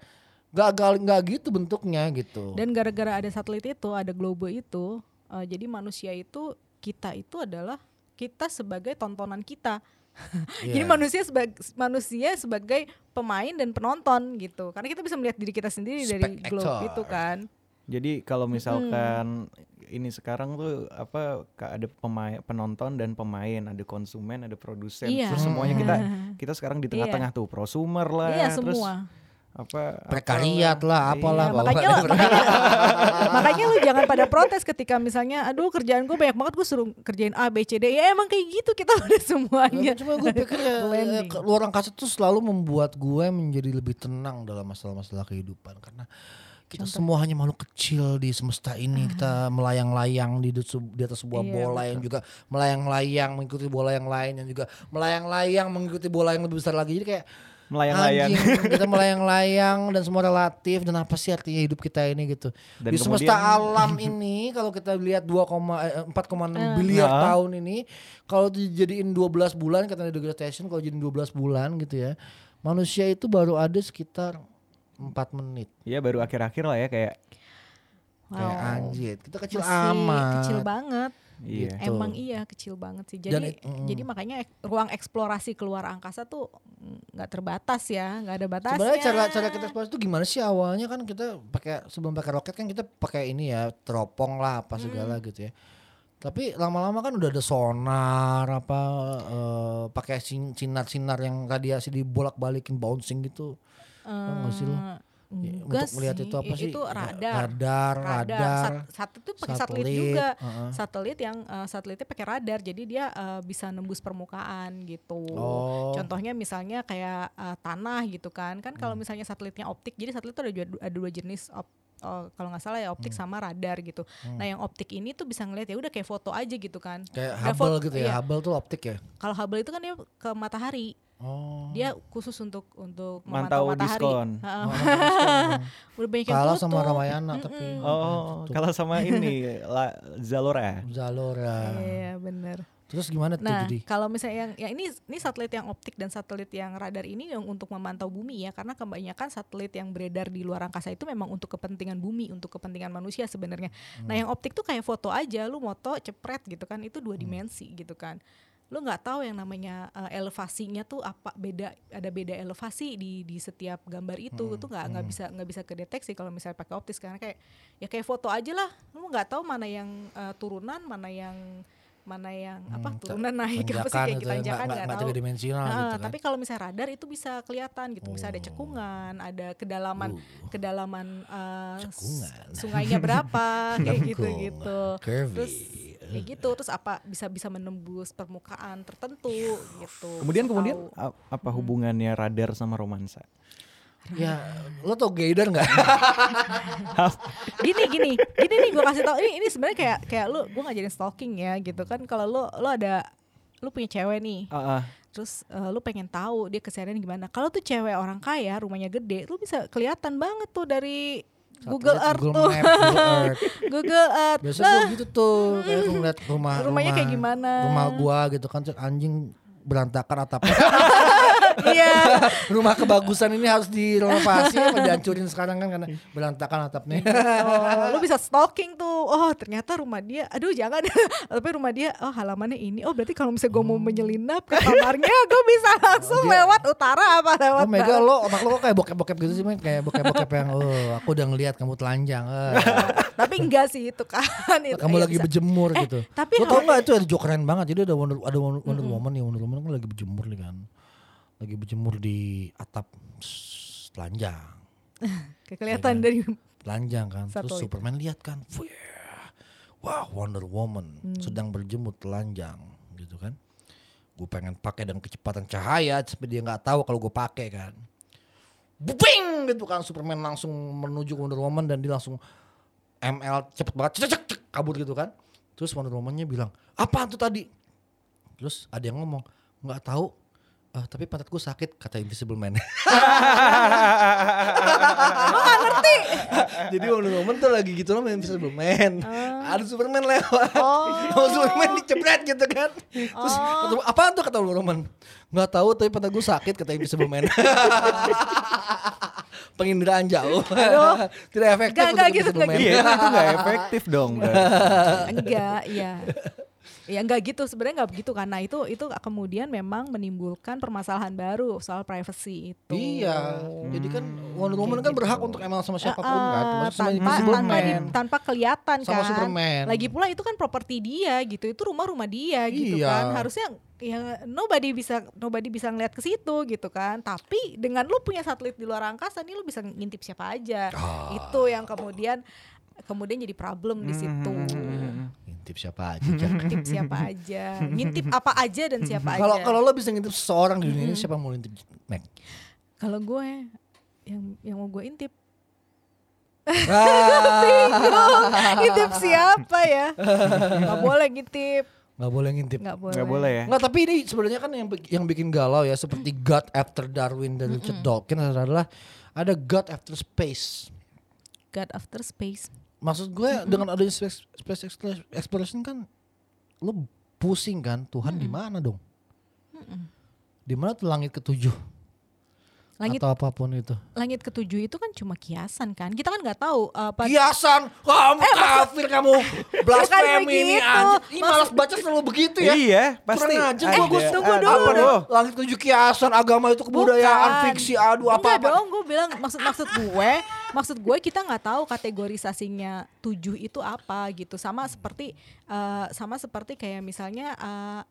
Gagal nggak gitu bentuknya gitu. Dan gara-gara ada satelit itu, ada globe itu, eh, jadi manusia itu kita itu adalah kita sebagai tontonan kita. [LAUGHS] Jadi Iya. manusia sebagai manusia sebagai pemain dan penonton gitu. Karena kita bisa melihat diri kita sendiri dari globe itu kan. Jadi kalau misalkan ini sekarang tuh apa ada pemain penonton dan pemain, ada konsumen, ada produsen. Iya. Terus semuanya kita [LAUGHS] kita sekarang di tengah-tengah tuh prosumer lah, Iya terus semua. Apa Prekariat lah, apalah. Iya. makanya, makanya, [LAUGHS] makanya lu jangan pada protes ketika misalnya aduh kerjaan gue banyak banget gue suruh kerjain A B C D. Ya emang kayak gitu kita udah semuanya. Cuma gue pikir ya, [LAUGHS] ke- luar angkasa tuh selalu membuat gue menjadi lebih tenang dalam masalah-masalah kehidupan. Karena kita semua hanya makhluk kecil di semesta ini. Kita melayang-layang di, di atas sebuah Iya, bola yang juga melayang-layang mengikuti bola yang lain yang juga melayang-layang mengikuti bola yang lebih besar lagi. Jadi kayak Melayang-layang. anjing, [LAUGHS] kita melayang-layang dan semua relatif dan apa sih artinya hidup kita ini gitu Dan di semesta kemudian- alam [LAUGHS] ini kalau kita lihat 2, eh, 4,6 Eh. biliar Ya. tahun ini kalau dijadiin 12 bulan kata degradation kalau jadiin 12 bulan gitu ya manusia itu baru ada sekitar 4 menit Iya baru akhir-akhir lah ya kayak kayak Wow. anjir kita kecil Masih amat kecil banget iya. Gitu. emang iya kecil banget sih Dan jadi it- mm. jadi makanya ek- ruang eksplorasi keluar angkasa tuh nggak terbatas ya nggak ada batasnya Sebenarnya cara cara kita eksplorasi itu gimana sih awalnya kan kita pakai sebelum pakai roket kan kita pakai ini ya teropong lah apa segala gitu ya. Tapi lama-lama kan udah ada sonar apa eh, pakai sin- sinar-sinar yang radiasi dibolak-balikin bouncing gitu. Tau gak sih lo? Enggak untuk melihat sih, itu apa sih? itu Ra- radar. Radar, radar. Sat- satu tuh pakai satelit, satelit, juga heeh. satelit yang eh, satelitnya pakai radar jadi dia eh, bisa nembus permukaan gitu Oh. contohnya misalnya kayak eh, tanah gitu kan kan kalau Hmm. misalnya satelitnya optik jadi satelit itu ada, dua- ada dua jenis op- oh, kalau nggak salah ya Hmm. optik sama radar gitu nah yang optik ini tuh bisa ngeliat ya udah kayak foto aja gitu kan Kayak Udah Hubble gitu ya. iya. Hubble tuh optik ya. kalau Hubble itu kan dia ke matahari Oh. dia khusus untuk untuk Mantau memantau matahari diskon. Heeh. Oh, [LAUGHS] udah banyak yang Kalah tutup sama Ramayana tapi Oh, kalau sama [LAUGHS] ini La, Zalora. Zalora. iya bener Terus gimana tuh Nah, jadi? kalau misalnya yang, yang ini ini satelit yang optik dan satelit yang radar ini yang untuk memantau bumi ya, karena kebanyakan satelit yang beredar di luar angkasa itu memang untuk kepentingan bumi, untuk kepentingan manusia sebenarnya. Nah, yang optik tuh kayak foto aja, lu moto cepret gitu kan, itu dua dimensi gitu kan. Lu nggak tahu yang namanya eh, elevasinya tuh apa beda ada beda elevasi di di setiap gambar itu. Tuh nggak nggak bisa nggak bisa kedeteksi kalau misalnya pakai optis. Karena kayak ya kayak foto aja lah. Lu nggak tahu mana yang eh, turunan mana yang mana yang apa Hmm, ta- turunan naik apa sih Tanjakan kayak gitu kita ya, tanjakan nggak- tahu. tiga dimensional Nah, gitu kan. Tapi kalau misalnya radar itu bisa kelihatan gitu, bisa ada Oh. cekungan, ada kedalaman kedalaman eh, s- Cekungan. sungainya berapa [LAUGHS] kayak gitu gitu. curvy. Terus kayak gitu, terus apa bisa bisa menembus permukaan tertentu gitu. Kemudian kemudian tahu. apa hubungannya radar sama romansa? Ya, lo tau Gaydar nggak? gini gini gini nih gue kasih tau ini ini sebenarnya kayak kayak lu gue ngajarin stalking ya gitu kan kalau lu lu ada lu punya cewek nih Ah, ah. terus eh, lu pengen tahu dia keseharian gimana kalau tuh cewek orang kaya rumahnya gede lu bisa kelihatan banget tuh dari Google Earth Google tuh Map, Google [LAUGHS] Earth. Google Earth Biasa gue gitu tuh, kayak gue ngeliat rumah Rumahnya rumah, kayak gimana? Rumah gua gitu kan cek anjing berantakan atapnya. [LAUGHS] iya [LAUGHS] rumah kebagusan ini harus direnovasi apa dihancurin sekarang kan karena berantakan atapnya. oh, lu bisa stalking tuh oh ternyata rumah dia aduh jangan [LAUGHS] tapi rumah dia oh halamannya ini oh berarti kalau misalnya gue mau menyelinap ke kamarnya [LAUGHS] gue bisa langsung Dia- lewat utara apa lewat Oh Mega lo otak lo kok kayak bokep-bokep gitu sih kayak bokep-bokep yang oh aku udah ngeliat kamu telanjang. eh. tapi enggak sih itu kan itu kamu ya lagi bisa. berjemur Eh, gitu. tapi lo tau nggak itu ada joke keren banget. Jadi ada Wonder ada Wonder, Wonder Woman nih Wonder Woman kan lagi berjemur nih kan. Lagi berjemur di atap telanjang. [LAUGHS] Kelihatan dari telanjang kan. Terus. Superman lihat kan. Wah, Wonder Woman Hmm. sedang berjemur telanjang gitu kan. Gue pengen pakai dengan kecepatan cahaya sampai dia nggak tahu kalau gue pakai kan. Buping gitu kan Superman langsung menuju Wonder Woman dan dia langsung ML cepet banget cek cek cek, kabur gitu kan. Terus Wonder Woman-nya bilang, "Apaan tuh tadi?" Terus ada yang ngomong, "Nggak tahu." "Ah, tapi pantat gue sakit kata Invisible Man. [LAUGHS] Jadi Wonder Woman tuh lagi gitu loh main Invisible Man. Ada Superman lewat. Oh. Sama Superman dicepret gitu kan. Terus kata, apaan tuh kata Wonder Woman? Nggak tahu tapi pantat gue sakit kata Invisible Man. [LAUGHS] Penginderaan jauh. Tidak efektif nggak untuk gitu, Invisible nggak Man. Iya itu nggak efektif dong. [LAUGHS] enggak iya Ya nggak gitu sebenarnya nggak begitu karena itu itu kemudian memang menimbulkan permasalahan baru soal privacy itu. Iya. Jadi kan Wonder Woman kan berhak untuk emang sama siapa pun Eh, kan. tanpa tanpa, Superman. di- tanpa kelihatan Sama kan. Superman. Lagi pula itu kan properti dia gitu. Itu rumah-rumah dia gitu Iya. kan. Harusnya ya nobody bisa nobody bisa ngeliat ke situ gitu kan. Tapi dengan lu punya satelit di luar angkasa nih lu bisa ngintip siapa aja. Ah. Itu yang kemudian kemudian jadi problem di situ. Ngintip siapa aja. [LAUGHS] Ngintip siapa aja, [LAUGHS] ngintip apa aja dan siapa Kalau aja. kalau lo bisa ngintip seseorang di dunia ini siapa yang mau ngintip Mac? Kalau gue yang yang mau gue intip Ah, [LAUGHS] ngintip siapa ya? Gak boleh ngintip, Nggak boleh ngintip. nggak boleh. Nggak boleh ya. Nggak, tapi ini sebenarnya kan yang yang bikin galau ya seperti God After Darwin dan Richard Dawkins adalah ada God After Space. God after space. Maksud gue dengan adanya space, space explo- exploration kan lu pusing kan Tuhan di mana dong? Di mana tuh langit ketujuh Langit atau apa pun itu? langit ketujuh itu kan cuma kiasan kan. Kita kan nggak tahu apa Kiasan, kamu kafir kamu, blasfemi ini begitu. anjir. Ih, Maksud- malas baca selalu begitu ya. Iya, pasti. Kurang aja ada. gua, gua tunggu dulu. Apa dong? Langit ketujuh kiasan, agama itu kebudayaan, Bukan. fiksi, aduh apa Enggak apa. dong, gue bilang maksud maksud gue, maksud gue kita nggak tahu kategorisasinya tujuh itu apa gitu. Sama seperti eh, sama seperti kayak misalnya eh,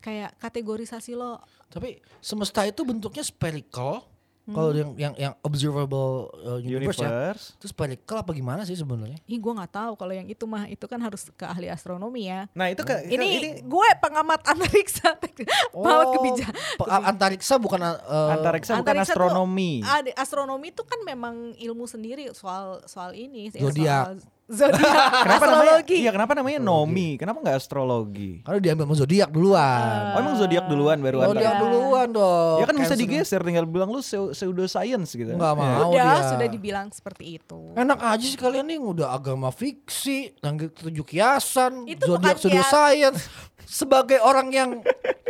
kayak kategorisasi lo Tapi semesta itu bentuknya spherical. Hmm. Kalau yang yang yang observable uh, universe, ya. Universe. Itu spherical apa gimana sih sebenarnya? Ih gue nggak tahu kalau yang itu mah itu kan harus ke ahli astronomi ya. Nah itu ke, Ini, ini gue pengamat antariksa, [LAUGHS] pengamat kebijakan. pe- antariksa bukan uh, antariksa bukan Antariksa tuh- astronomi. Ada astronomi itu kan memang ilmu sendiri soal soal ini. ya, Zodiak. soal Zodiak. Kenapa namanya? astrologi. Iya, kenapa namanya nomi? Kenapa nggak astrologi? Karena diambil sama zodiak duluan. Oh emang zodiak duluan baru Zodiak antar- duluan dong. Ya kan bisa digeser tinggal bilang lu pseu- pseudoscience gitu. Nggak mau Udah dia. sudah dibilang seperti itu. Enak aja sih kalian nih udah agama fiksi, langit ketujuh kiasan, Itu zodiak pseudo science. Sebagai orang yang [LAUGHS]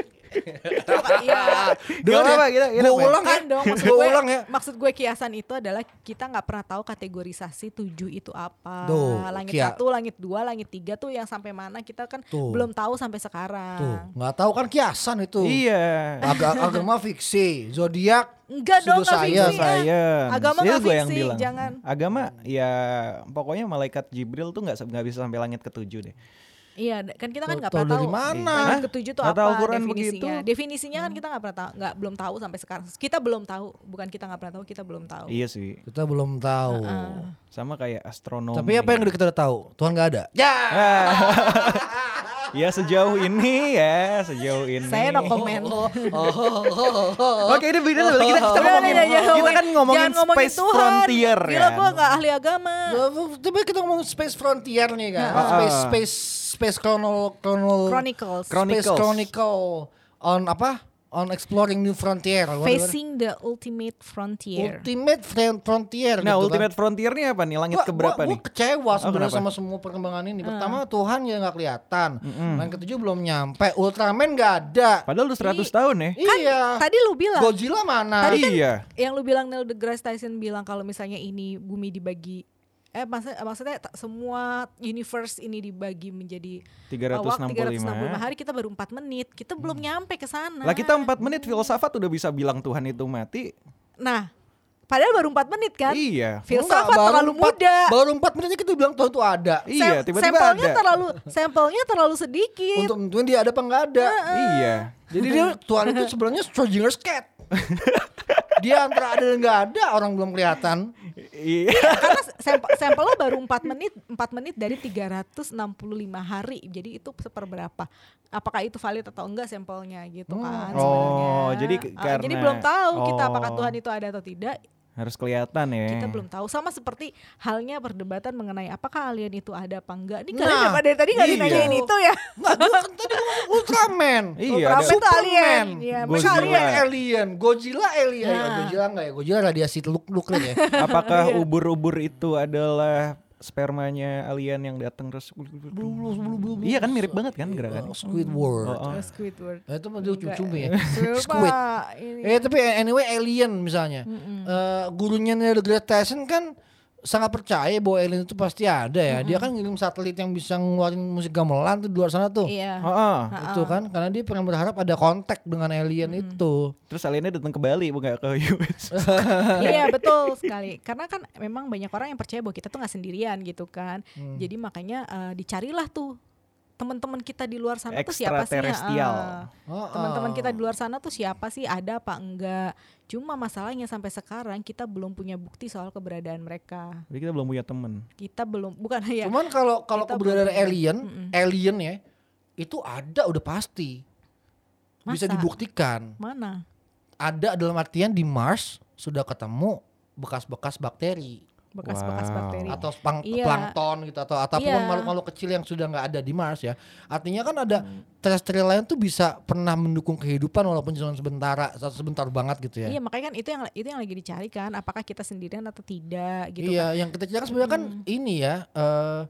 Iya. [LAUGHS] Gak apa-apa, kita, kita main. ulang ya. kan dong maksud gue ulang ya. maksud gue kiasan itu adalah kita nggak pernah tahu kategorisasi tujuh itu apa Tuh, langit kia- satu langit dua langit tiga tuh yang sampai mana kita kan Tuh. belum tahu sampai Tuh, sekarang nggak tahu kan kiasan itu. Iya. Aga- agama fiksi, zodiak enggak dong nggak Pseudo fiksi science. ya. Science. Agama Itu nggak gua yang fiksi, bilang. jangan. Agama ya pokoknya malaikat Jibril tuh nggak nggak bisa sampai langit ketujuh deh. Iya, kan kita kan nggak tahu pernah dari tahu mana? ketujuh itu Nggak apa definisinya. begitu? Definisinya kan kita nggak pernah tahu, nggak belum tahu sampai sekarang. Kita belum tahu, bukan kita nggak pernah tahu, kita belum tahu. Iya sih. kita belum tahu. Sama kayak astronomi. Tapi apa yang udah kita udah tahu? Tuhan nggak ada. Ya. [LAUGHS] Ya sejauh ini ya, sejauh ini. Saya no comment. Oke, ini beda kita kita, kita Udah, ngomongin udah, jangan kita kan ngomongin space Tuhan. frontier Gila kan. gue nggak ahli agama. Tapi kita ngomong space frontier nih kan. Space space space chronol Chronicles. Chron- Space Chronicles. Chronicle on apa? On exploring new frontier. Facing the ultimate frontier. Ultimate fron- frontier Nah, gitu ultimate kan. frontier ini apa nih? Langit Gua- keberapa gua, nih? Gua kecewa sebenarnya kenapa? sama semua perkembangan ini. Pertama Tuhan ya nggak kelihatan. Yang ketujuh belum nyampe. Ultraman nggak ada. Padahal udah 100 tahun ya. iya. Tadi lu bilang, Godzilla mana? Tadi kan- iya. yang lu bilang Neil deGrasse Tyson bilang kalau misalnya ini bumi dibagi eh maksud, maksudnya ta- semua universe ini dibagi menjadi uh, waktu 365. 365 hari kita baru 4 menit kita belum nyampe ke sana Lah kita 4 menit filsafat udah bisa bilang Tuhan itu mati. nah padahal baru 4 menit kan Iya. filsafat Enggak, terlalu empat- muda Baru 4 menitnya kita bilang Tuhan itu ada. Iya, Sam- tiba-tiba sampelnya ada. terlalu sampelnya terlalu sedikit Untuk dia ada apa nggak ada. Iya. Jadi dia [LAUGHS] Tuhan itu sebenarnya Schrodinger's cat. [LAUGHS] dia antara ada dan nggak ada orang belum kelihatan. Iya. karena sampel sampelnya baru 4 menit 4 menit dari 365 hari jadi itu seperberapa apakah itu valid atau enggak sampelnya gitu kan Oh, sebenarnya. jadi Ah, karena- jadi belum tahu kita oh. apakah Tuhan itu ada atau tidak Harus kelihatan ya. kita belum tahu sama seperti halnya perdebatan mengenai apakah alien itu ada apa enggak ini Nah, kalian nah, dari tadi nggak iya. dinanyain itu ya Nggak, gua kan tadi ngomong Ultraman. Iya, Ultraman itu alien ya, Godzilla. mereka alien Alien, alien, Godzilla alien. Nah. Ya, Godzilla enggak ya? Godzilla radiasi teluk nuklir ya. Apakah Iya. ubur-ubur itu adalah spermanya alien yang datang terus Iya kan mirip banget kan gerakannya. Squidward. Oh, oh. Oh, Squidward Nah, itu mah lucu cumi ya. Squid. [LAUGHS] Squid. Ini. Eh tapi anyway alien misalnya. Eh, gurunya Neil deGrasse Tyson kan sangat percaya bahwa alien itu pasti ada ya. Dia kan ngirim satelit yang bisa ngeluarin musik gamelan tuh di luar sana tuh. Iya. Heeh. Itu kan karena dia pengen berharap ada kontak dengan alien itu. Terus aliennya datang ke Bali bukan ke US. [LAUGHS] iya betul sekali karena kan memang banyak orang yang percaya bahwa kita tuh nggak sendirian gitu kan Hmm. jadi makanya eh, dicarilah tuh teman-teman kita di luar sana tuh siapa sih. Ah. Oh, teman-teman kita di luar sana tuh siapa sih ada apa enggak cuma masalahnya sampai sekarang kita belum punya bukti soal keberadaan mereka Jadi kita belum punya temen. kita belum bukan [LAUGHS] ya Cuman kalau kalau keberadaan belum- alien, Mm-mm. alien ya itu ada udah pasti. Bisa Masa? dibuktikan. mana Ada dalam artian di Mars sudah ketemu bekas-bekas bakteri bekas-bekas Wow. bakteri atau spang- Iya. plankton gitu atau ataupun Iya. makhluk-makhluk kecil yang sudah nggak ada di Mars ya. Artinya kan ada Hmm. terestrial lain tuh bisa pernah mendukung kehidupan walaupun cuma sebentar sebentar banget gitu ya. Iya makanya kan itu yang itu yang lagi dicari kan apakah kita sendirian atau tidak gitu iya, kan. yang kita cari kan sebenarnya kan ini ya eh,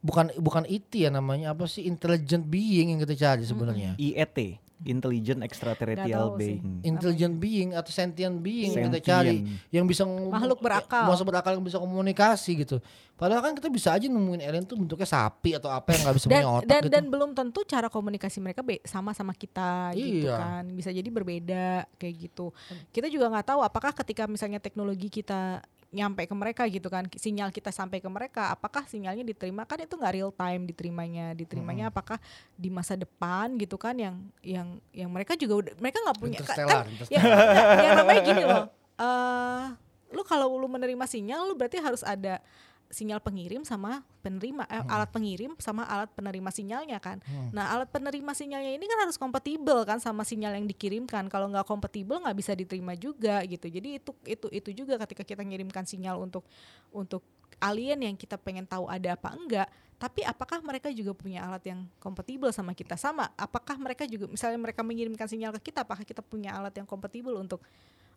bukan bukan IT ya namanya apa sih intelligent being yang kita cari sebenarnya. IET, Intelligent Extraterrestrial. Being. Intelligent being atau sentient being yang kita Sentient. cari yang bisa Makhluk berakal. masuk berakal yang bisa komunikasi gitu. Padahal kan kita bisa aja nemuin alien tuh bentuknya sapi atau apa yang nggak bisa dan punya otak dan gitu. dan belum tentu cara komunikasi mereka sama sama kita gitu Iya. kan bisa jadi berbeda kayak gitu kita juga nggak tahu apakah ketika misalnya teknologi kita nyampe ke mereka gitu kan sinyal kita sampai ke mereka apakah sinyalnya diterima? Kan itu nggak real time diterimanya. Diterimanya apakah di masa depan gitu kan yang yang yang mereka juga udah mereka nggak punya kan, kan ya, nggak, yang namanya gini loh. [LAUGHS] Eh lu kalau lu menerima sinyal lu berarti harus ada sinyal pengirim sama penerima eh, alat pengirim sama alat penerima sinyalnya kan. Nah alat penerima sinyalnya ini kan harus kompatibel kan sama sinyal yang dikirimkan. Kalau nggak kompatibel nggak bisa diterima juga gitu. Jadi itu itu itu juga ketika kita ngirimkan sinyal untuk untuk alien yang kita pengen tahu ada apa enggak. Tapi apakah mereka juga punya alat yang kompatibel sama kita? Sama, apakah mereka juga misalnya mereka mengirimkan sinyal ke kita, apakah kita punya alat yang kompatibel untuk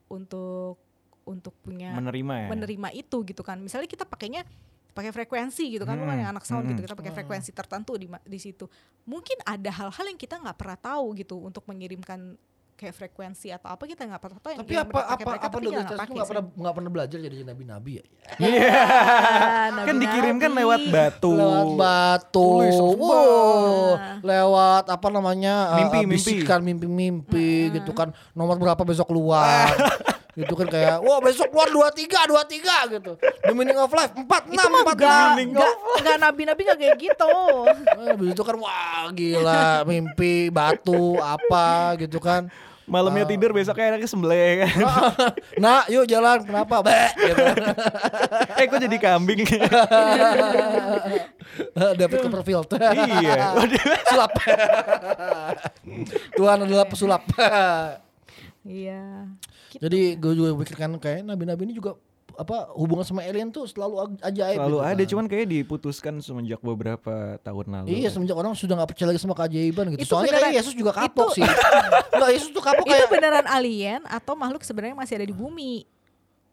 untuk untuk punya Menerima ya. menerima itu gitu kan misalnya kita pakainya pakai frekuensi gitu kan lu kan Hmm, yang anak sound gitu hmm. kita pakai frekuensi tertentu di di situ mungkin ada hal-hal yang kita nggak pernah tahu gitu untuk mengirimkan kayak frekuensi atau apa kita nggak pernah tahu yang Tapi yang apa apa mereka, apa Douglas nggak pernah nggak pernah belajar jadi nabi-nabi ya? Ah, kan nabi-nabi. dikirimkan lewat batu. Lewat batu, wow, Nah. lewat apa namanya uh, Mimpi, uh, mimpi. bisikan mimpi-mimpi gitu kan nomor berapa besok keluar [LAUGHS] gitu kan kayak wah besok keluar dua tiga dua tiga gitu. The meaning of life. Empat enam empat nggak enam. nggak nggak kayak gitu. Eh, Habis itu kan wah gila mimpi batu apa gitu kan. Malamnya tidur besoknya enaknya sembelih kan. nah yuk jalan kenapa? Bek, gitu. [LAUGHS] eh kok jadi kambing? [LAUGHS] David Copperfield iya. [LAUGHS] Sulap. Tuhan adalah pesulap iya Gitu. Jadi gue juga pikirkan kayak nabi-nabi ini juga apa hubungan sama alien tuh selalu ajaib. Selalu gitu ada kan. cuman kayak diputuskan semenjak beberapa tahun lalu. Iya semenjak orang sudah nggak percaya lagi sama keajaiban gitu. Itu Soalnya beneran- kayak Yesus juga kapok itu- sih. [LAUGHS] Enggak Yesus tuh kapok itu kayak beneran alien atau makhluk sebenarnya masih ada di bumi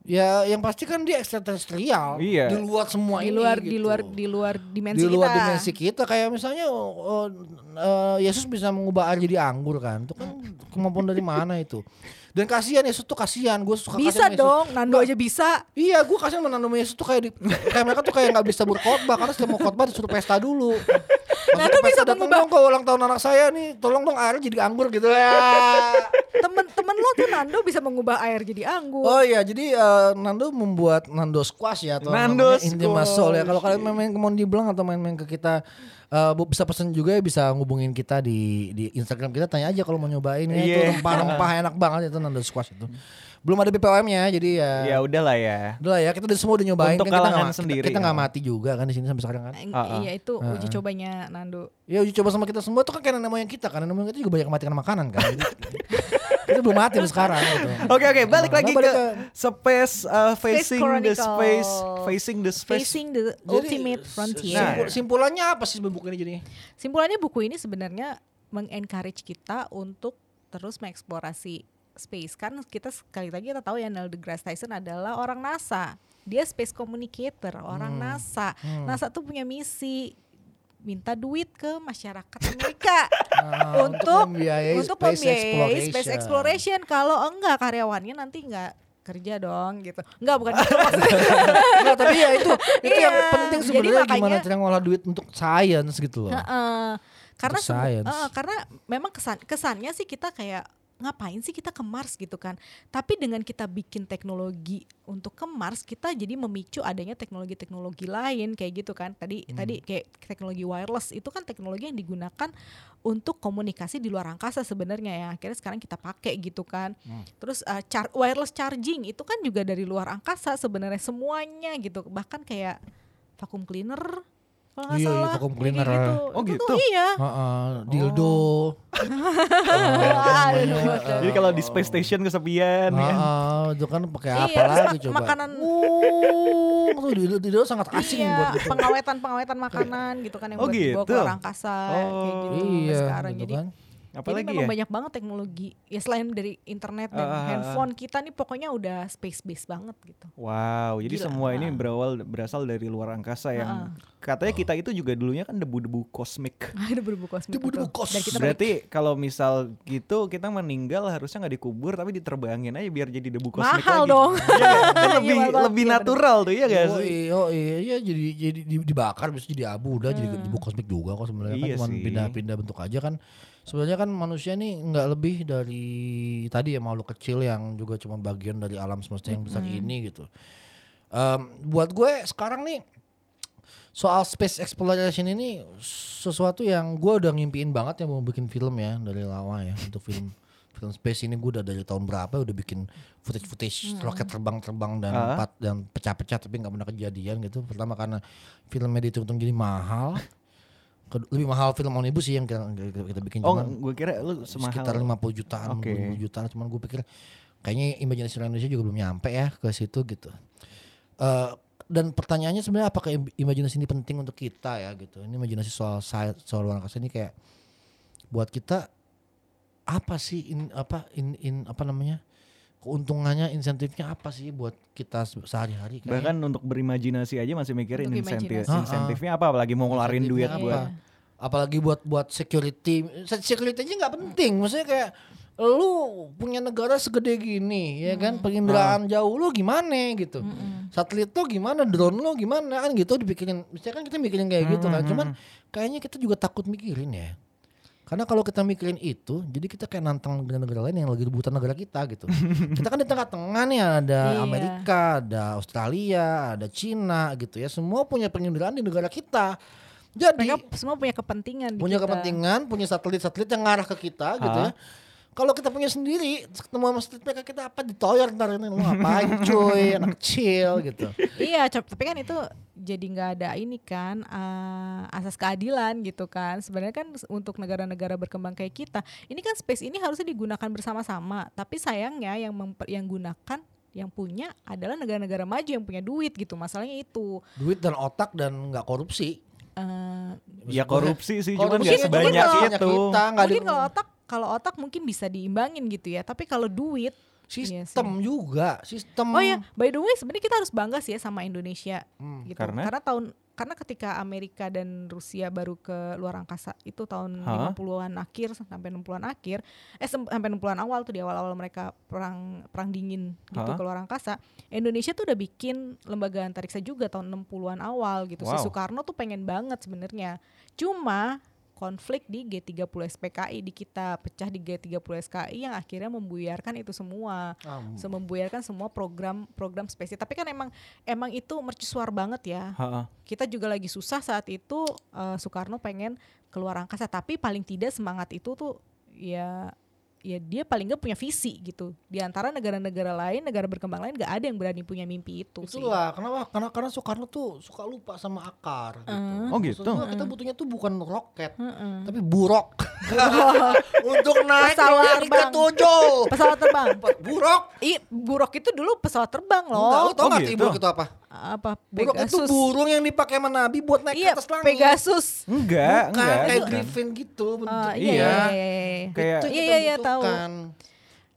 ya yang pasti kan dia ekstraterestrial. Iya. Di luar semua di ini. luar gitu. di luar di luar dimensi di luar kita dimensi kita kayak misalnya oh, eh, Yesus bisa mengubah air jadi anggur kan itu kan kemampuan dari mana itu dan kasihan Yesus tuh kasihan gue suka bisa kasihan Yesus. dong Nando aja bisa Iya, gue kasihan menanam Yesus tuh kayak di, kayak mereka tuh kayak nggak bisa berkhotbah karena setiap mau khotbah disuruh pesta dulu. Nah, itu bisa pesta datang dong ke ulang tahun anak saya nih, tolong dong airnya jadi anggur gitu ya. temen-temen lo tuh Nando bisa mengubah air jadi anggur Oh iya, jadi eh, Nando membuat Nando Squash ya atau Nando namanya Intima Squash. Soul ya. Kalau kalian main-main ke Mondi Blanc atau main-main ke kita eh, bu- bisa pesen juga ya bisa ngubungin kita di di Instagram kita tanya aja kalau mau nyobain ya itu Iya. rempah-rempah [LAUGHS] enak banget itu Nando Squash itu. Belum ada BPOM-nya jadi ya. Ya udahlah ya. Udah lah ya, kita udah semua udah nyobain Untuk kan kita nggak- sendiri, Kita, nggak ya. mati juga kan di sini sampai sekarang kan. Ah, ah. Iya itu uji cobanya Nando. Ya uji coba sama kita semua tuh kan kayak nenek moyang kita kan nenek moyang kita juga banyak matikan makanan kan. Jadi, [LAUGHS] kita belum mati sampai sekarang gitu. Oke oke balik Nah, lagi balik ke ke- space uh, facing the space facing the space. Facing the Jadi, ultimate s- frontier. simpul- simpulannya apa sih buku ini jadi? Simpulannya buku ini sebenarnya mengencourage kita untuk terus mengeksplorasi space kan kita sekali lagi kita tahu ya Neil deGrasse Tyson adalah orang NASA dia space communicator orang NASA NASA tuh punya misi minta duit ke masyarakat Amerika [LAUGHS] Nah, untuk membiayai untuk space membiayai exploration. space exploration kalau enggak karyawannya nanti enggak kerja dong gitu. Enggak bukan gitu. [LAUGHS] Enggak, tapi ya itu itu yang Iya, penting jadi sebenarnya gimana makanya- cara ngolah duit untuk science gitu loh. Karena Untuk semu- science. eh, karena memang kesan kesannya sih kita kayak ngapain sih kita ke Mars gitu kan. Tapi dengan kita bikin teknologi untuk ke Mars, kita jadi memicu adanya teknologi-teknologi lain kayak gitu kan. Tadi Hmm. tadi kayak teknologi wireless itu kan teknologi yang digunakan untuk komunikasi di luar angkasa sebenarnya ya. Akhirnya sekarang kita pakai gitu kan. Hmm. Terus uh, char- wireless charging itu kan juga dari luar angkasa sebenarnya semuanya gitu. Bahkan kayak vacuum cleaner kalau nggak Iya, iya, salah. vacuum kayak cleaner. gitu. Oh, Itu gitu? tuh iya. Heeh, dildo. Ah, namanya, aduh, eh, Jadi kalau di space station kesepian ya. Itu kan pakai apa Iya, terus lagi coba? makanan- Oh, tuh dildo, dildo sangat asing iya, buat gitu. pengawetan pengawetan makanan gitu kan yang Oh, buat dibawa ke gitu? luar angkasa kayak gitu Oh. Iya, sekarang. gitu Jadi kan. Apalagi Jadi memang ya? banyak banget teknologi. Ya selain dari internet dan ah. handphone kita nih pokoknya udah space based banget gitu. Wow, jadi Gila, semua ini berawal berasal dari luar angkasa yang Ah, katanya kita itu juga dulunya kan debu-debu kosmik. [LAUGHS] Ada berbuku kosmik. Debu-debu betul. kos. Dan kita Berarti kalau misal gitu kita meninggal harusnya nggak dikubur tapi diterbangin aja biar jadi debu kosmik mahal lagi. dong. [LAUGHS] Iya? Kan [LAUGHS] Iya, lebih lebih iya natural tuh ya guys. Oh iya, oh iya, iya jadi jadi di- dibakar bisa jadi abu udah jadi Hmm. debu kosmik juga kok sebenarnya Iya kan cuma pindah-pindah bentuk aja kan. Sebenarnya kan manusia nih nggak lebih dari tadi ya makhluk kecil yang juga cuma bagian dari alam semesta yang besar ini gitu. Em, buat gue sekarang nih soal space exploration ini sesuatu yang gue udah ngimpiin banget ya mau bikin film ya dari lama ya untuk film [LAUGHS] film space ini. Gue udah dari tahun berapa udah bikin footage footage roket terbang-terbang dan Ah. empat dan pecah-pecah tapi nggak pernah kejadian gitu. Pertama karena filmnya dihitung jadi mahal [LAUGHS] lebih mahal film omnibus sih yang kita, kita, kita bikin Oh, cuman gue kira lu semahal. sekitar 50 jutaan, Oke. 50 jutaan. Cuman gue pikir kayaknya imajinasi orang Indonesia juga belum nyampe ya ke situ gitu. Eh, dan pertanyaannya sebenarnya apakah im- imajinasi ini penting untuk kita ya gitu. Ini imajinasi soal soal luar angkasa ini kayak buat kita apa sih in, apa in, in apa namanya keuntungannya insentifnya apa sih buat kita se- sehari-hari kayak Bahkan untuk berimajinasi aja masih mikirin Untuk insentif imajinasi. insentifnya apa? Apalagi mau ngeluarin duit Insentifnya buat apa? apalagi buat buat security. Se- security aja nggak penting. Maksudnya kayak lu punya negara segede gini ya kan? Penginderaan jauh lu gimana? Gitu. Satelit lu gimana? Drone lu gimana? Kan gitu dipikirin. Misalnya kan kita mikirin kayak gitu kan. cuman kayaknya kita juga takut mikirin ya karena kalau kita mikirin itu jadi kita kayak nantang negara-negara lain yang lagi rebutan negara kita gitu [LAUGHS] kita kan di tengah-tengah nih ada Iya. Amerika ada Australia ada Cina gitu ya semua punya penginderaan di negara kita jadi Mereka semua punya kepentingan di punya kita. kepentingan, punya satelit-satelit yang ngarah ke kita gitu ya. Kalau kita punya sendiri, ketemu sama satelit mereka kita apa ditoyor ntar ini lu ngapain cuy, anak kecil gitu. Iya, tapi kan itu jadi nggak ada ini kan eh, asas keadilan gitu kan. Sebenarnya kan untuk negara-negara berkembang kayak kita, ini kan space ini harusnya digunakan bersama-sama. Tapi sayangnya yang memper, yang gunakan yang punya adalah negara-negara maju yang punya duit gitu. Masalahnya itu. Duit dan otak dan nggak korupsi. eh, ya korupsi sih cuman Korupsi nggak itu sebanyak kan itu. Kita, nggak mungkin kalau otak kalau otak mungkin bisa diimbangin gitu ya. Tapi kalau duit iya sistem juga, sistem. Oh ya, by the way sebenarnya kita harus bangga sih ya sama Indonesia Hmm, gitu. karena? tahun karena ketika Amerika dan Rusia baru ke luar angkasa itu tahun Hah? 50-an akhir sampai 60-an akhir, eh sampai 60-an awal tuh di awal-awal mereka perang perang dingin gitu Hah? ke luar angkasa. Indonesia tuh udah bikin lembaga antariksa juga tahun 60-an awal gitu. Si Wow. Soekarno tuh pengen banget sebenarnya. Cuma konflik di G30 SPKI di kita pecah di G30 SKI yang akhirnya membuyarkan itu semua. Se membuyarkan semua program program spesies. Tapi kan emang emang itu mercusuar banget ya. Ha-ha. kita juga lagi susah saat itu eh, Soekarno pengen keluar angkasa. Tapi paling tidak semangat itu tuh ya ya dia paling nggak punya visi gitu di antara negara-negara lain negara berkembang lain nggak ada yang berani punya mimpi itu sih Itulah kenapa karena karena Soekarno tuh suka lupa sama akar gitu. Oh Maksud gitu? gua kita butuhnya tuh bukan roket, Heeh. tapi buruk. [LAUGHS] Untuk naik Pesawat terbang. 7. pesawat terbang Buruk. Ih, buruk itu dulu pesawat terbang loh lu tau Oh, gitu? buruk itu apa? Apa Buruk itu Pegasus burung yang dipakai sama Nabi buat naik iya ke atas langit. Pegasus Enggak, Bukan enggak. kayak griffin gitu bentuknya. iya, Iya. iya, iya, iya. Kayak Itu yang Iya, iya, iya, tahu.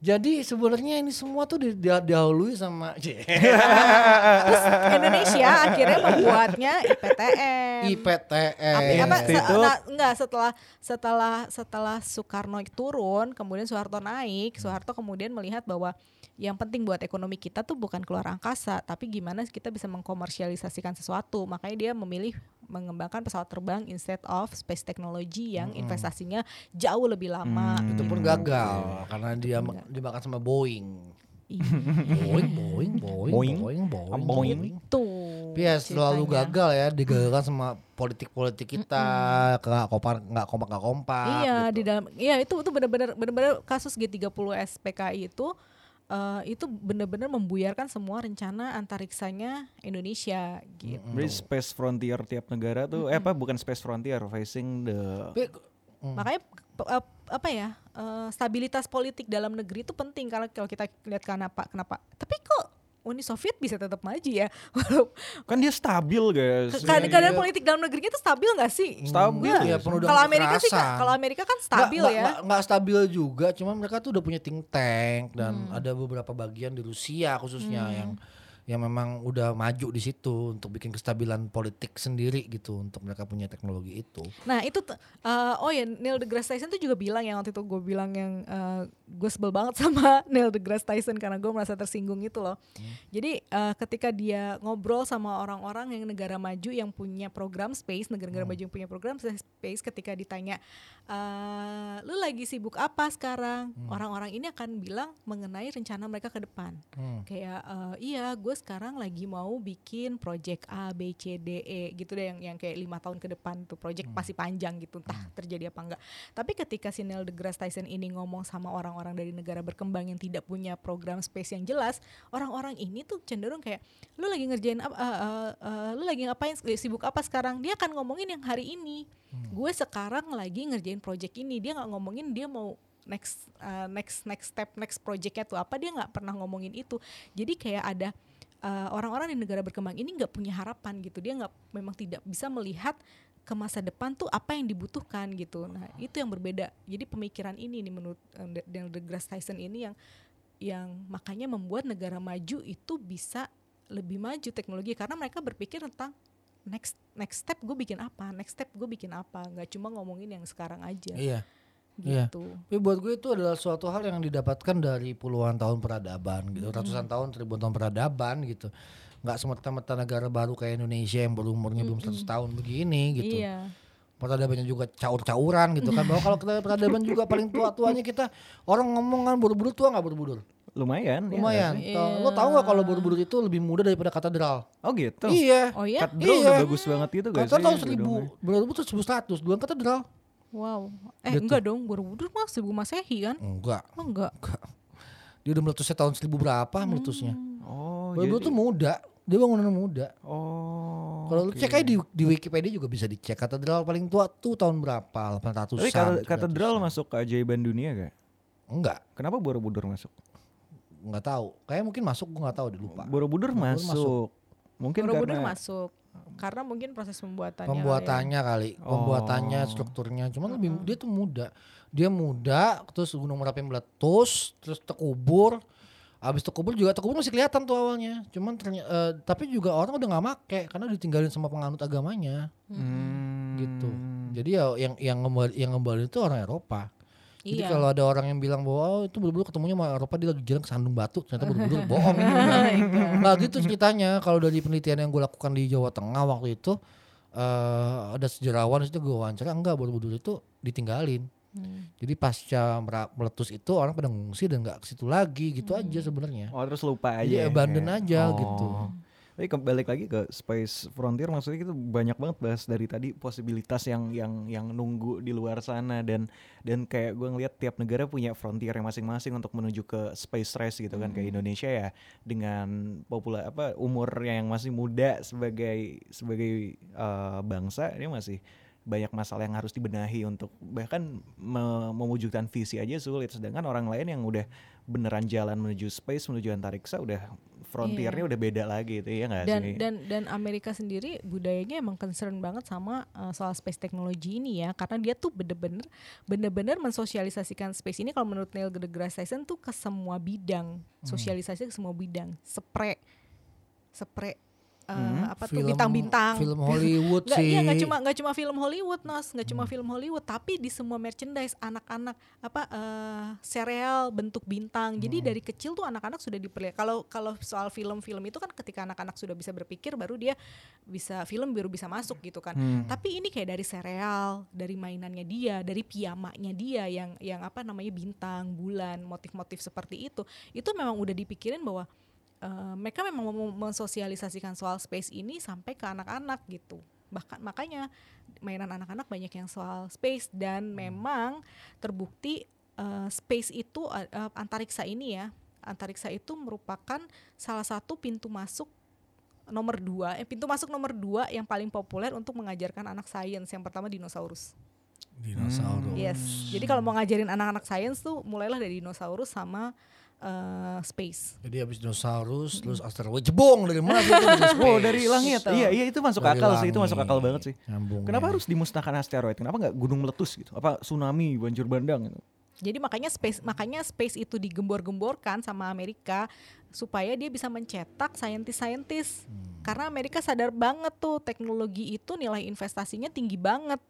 Jadi sebenarnya ini semua tuh di- di- didahului sama [LAUGHS] Terus Indonesia akhirnya membuatnya IPTN. IPTN. Apa, apa se- nah, enggak setelah setelah setelah Soekarno turun, kemudian Soeharto naik, Soeharto kemudian melihat bahwa yang penting buat ekonomi kita tuh bukan keluar angkasa, tapi gimana kita bisa mengkomersialisasikan sesuatu. Makanya dia memilih mengembangkan pesawat terbang instead of space technology yang investasinya jauh lebih lama. itu pun gagal karena dia Enggak. dimakan sama Boeing. Iya. Boeing, Boeing, Boeing, Boeing. Boeing, Boeing, Boeing. Tuh. Tapi ya selalu gagal ya digagalkan sama [LAUGHS] politik-politik kita nggak kompak nggak kompak nggak kompak. Iya gitu. di dalam iya itu itu benar-benar benar-benar kasus G30 SPKI itu eh, itu benar-benar membuyarkan semua rencana antariksanya Indonesia gitu. Berarti space frontier tiap negara tuh eh apa bukan space frontier facing the hmm. Makanya apa ya eh, stabilitas politik dalam negeri itu penting kalau kalau kita lihat kenapa kenapa. Tapi kok Uni Soviet bisa tetap maju ya? [LAUGHS] Kan dia stabil guys. keadaan, keadaan iya. politik dalam negerinya itu stabil nggak sih? Stabil. Penuh dengan Kalau Amerika sih kalau Amerika kan stabil nggak- ya. nggak- nggak stabil juga, cuman mereka tuh udah punya think tank dan Hmm. ada beberapa bagian di Rusia khususnya yang yang memang udah maju di situ untuk bikin kestabilan politik sendiri gitu untuk mereka punya teknologi itu. Nah itu eh, oh ya Neil deGrasse Tyson tuh juga bilang yang waktu itu gue bilang yang eh, gue sebel banget [LAUGHS] sama Neil deGrasse Tyson karena gue merasa tersinggung itu loh. Jadi eh, ketika dia ngobrol sama orang-orang yang negara maju yang punya program space, negara-negara maju yang punya program space, ketika ditanya, eh, lu lagi sibuk apa sekarang? Orang-orang ini akan bilang mengenai rencana mereka ke depan. Hmm. Kayak eh, iya gue sekarang lagi mau bikin project A B C D E gitu deh yang yang kayak lima tahun ke depan tuh project masih panjang gitu entah terjadi apa enggak. Tapi ketika si Neil deGrasse Tyson ini ngomong sama orang-orang dari negara berkembang yang tidak punya program space yang jelas orang-orang ini tuh cenderung kayak lu lagi ngerjain apa eh, eh, eh, lu lagi ngapain sibuk apa sekarang? Dia akan ngomongin yang hari ini. Gue sekarang lagi ngerjain project ini. Dia nggak ngomongin dia mau next uh, next next step next projectnya tuh apa. Dia nggak pernah ngomongin itu. Jadi kayak ada uh, orang-orang di negara berkembang ini nggak punya harapan gitu. Dia nggak memang tidak bisa melihat ke masa depan tuh apa yang dibutuhkan gitu. Nah itu yang berbeda. Jadi pemikiran ini nih menurut uh, deGrasse Tyson ini yang yang makanya membuat negara maju itu bisa lebih maju teknologi. Karena mereka berpikir tentang next next step gue bikin apa next step gue bikin apa. Nggak cuma ngomongin yang sekarang aja. Iya. Iya. gitu Tapi buat gue itu adalah suatu hal yang didapatkan dari puluhan tahun peradaban gitu, ratusan tahun, ribuan tahun peradaban gitu. Nggak semerta-merta negara baru kayak Indonesia yang baru umurnya belum 100 tahun begini gitu. iya Peradabannya juga caur-cauran gitu kan. Bahwa kalau kita peradaban juga paling tua-tuanya kita orang ngomong kan buru-buru tua nggak buru-buru. lumayan. ya Lumayan. Tau- Iya. Lo tahu nggak kalau buru-buru itu lebih muda daripada katedral? Oh gitu. Iya. oh ya Katedral Iya. udah bagus banget gitu guys. Katedral tahun seribu, buru-buru tuh seribu seratus, duluan katedral. Wow eh Gitu. enggak dong Borobudur mah seribu masehi kan Enggak. oh enggak Dia udah meletusnya tahun seribu berapa meletusnya? Oh, jadi tuh muda. Dia bangunan muda. Oh. Kalau lu oke. cek aja di, di Wikipedia juga bisa dicek katedral paling tua tuh tahun berapa? 800 Tapi kate- katedral masuk keajaiban dunia gak? Enggak, Kenapa Borobudur masuk? enggak tahu. Kayak mungkin masuk gua enggak tahu deh lupa. Borobudur Borobudur masuk. Mungkin Borobudur karena masuk karena mungkin proses pembuatannya kali ya. Pembuatannya kali, pembuatannya, Oh. strukturnya. Cuman lebih dia tuh muda. Dia muda, terus Gunung Merapi meletus, terus terkubur. Abis terkubur juga terkubur masih kelihatan tuh awalnya. Cuman ternyata tapi juga orang udah nggak make karena ditinggalin sama penganut agamanya Hmm. gitu. Jadi ya yang yang ngembali yang ngembali itu orang Eropa. Jadi Iya. kalau ada orang yang bilang bahwa oh, itu buru-buru ketemunya sama Eropa dia lagi jalan ke Sandung Batu, ternyata buru-buru [LAUGHS] bohong. nah gitu ceritanya kalau dari penelitian yang gue lakukan di Jawa Tengah waktu itu eh ada sejarawan itu gue wawancara enggak buru-buru itu ditinggalin. Hmm. Jadi pasca meletus itu orang pada ngungsi dan nggak ke situ lagi gitu aja sebenarnya. Oh terus lupa aja. Jadi ya, abandon kayak- aja Oh. gitu. Tapi ke- balik lagi ke Space Frontier maksudnya kita banyak banget bahas dari tadi posibilitas yang yang yang nunggu di luar sana dan dan kayak gue ngeliat tiap negara punya frontier yang masing-masing untuk menuju ke space race gitu kan kayak Indonesia ya dengan popula apa umur yang masih muda sebagai sebagai eh, bangsa dia masih banyak masalah yang harus dibenahi untuk bahkan me- mewujudkan visi aja sulit. Sedangkan orang lain yang udah beneran jalan menuju space menuju antariksa udah frontiernya udah beda lagi itu ya nggak dan sih? dan dan Amerika sendiri budayanya emang concern banget sama uh, soal space technology ini ya karena dia tuh bener-bener bener-bener mensosialisasikan space ini. Kalau menurut Neil deGrasse Tyson tuh ke semua bidang sosialisasi ke semua bidang spray spray uh, Hmm. Apa tuh bintang-bintang. Film Hollywood [LAUGHS] Nggak, sih. iya nggak cuma nggak cuma film Hollywood nos. Nggak cuma film Hollywood tapi di semua merchandise anak-anak apa serial bentuk bintang. Jadi dari kecil tuh anak-anak sudah diperlihat. Kalau kalau soal film-film itu kan ketika anak-anak sudah bisa berpikir baru dia bisa film baru bisa masuk gitu kan. Hmm. tapi ini kayak dari serial dari mainannya dia dari piyamanya dia yang yang apa namanya bintang bulan motif-motif seperti itu. Itu memang udah dipikirin bahwa eh, mereka memang mau mensosialisasikan soal space ini sampai ke anak-anak gitu. Bahkan makanya mainan anak-anak banyak yang soal space dan memang terbukti eh, space itu eh, antariksa ini ya antariksa itu merupakan salah satu pintu masuk nomor dua eh, pintu masuk nomor dua yang paling populer untuk mengajarkan anak sains yang pertama dinosaurus. Dinosaurus. yes. Jadi kalau mau ngajarin anak-anak sains tuh mulailah dari dinosaurus sama eh, space Jadi habis dinosaurus, terus asteroid jebong dari mana? Dari [LAUGHS] Oh space. dari langit, iya iya itu masuk Dari akal sih, itu masuk langit. akal banget sih. Nyambungnya. Kenapa harus dimusnahkan asteroid? Kenapa nggak gunung meletus gitu? Apa tsunami, banjir bandang gitu? Jadi makanya space makanya space itu digembor-gemborkan sama Amerika supaya dia bisa mencetak saintis-saintis. Karena Amerika sadar banget tuh teknologi itu nilai investasinya tinggi banget.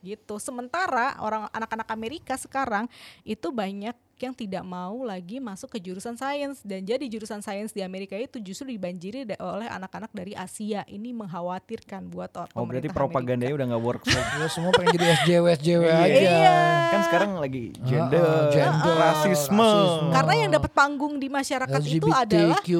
Gitu. Sementara orang anak-anak Amerika sekarang itu banyak yang tidak mau lagi masuk ke jurusan sains dan jadi jurusan sains di Amerika itu justru dibanjiri da- oleh anak-anak dari Asia. Ini mengkhawatirkan buat or- Oh berarti propagandanya Amerika. udah nggak works lagi. [LAUGHS] Ya, semua pengen jadi SJW SJW aja. Iya. Kan sekarang lagi gender, Ah, gender, rasisme. rasisme. Karena yang dapat panggung di masyarakat itu adalah LGBTQ,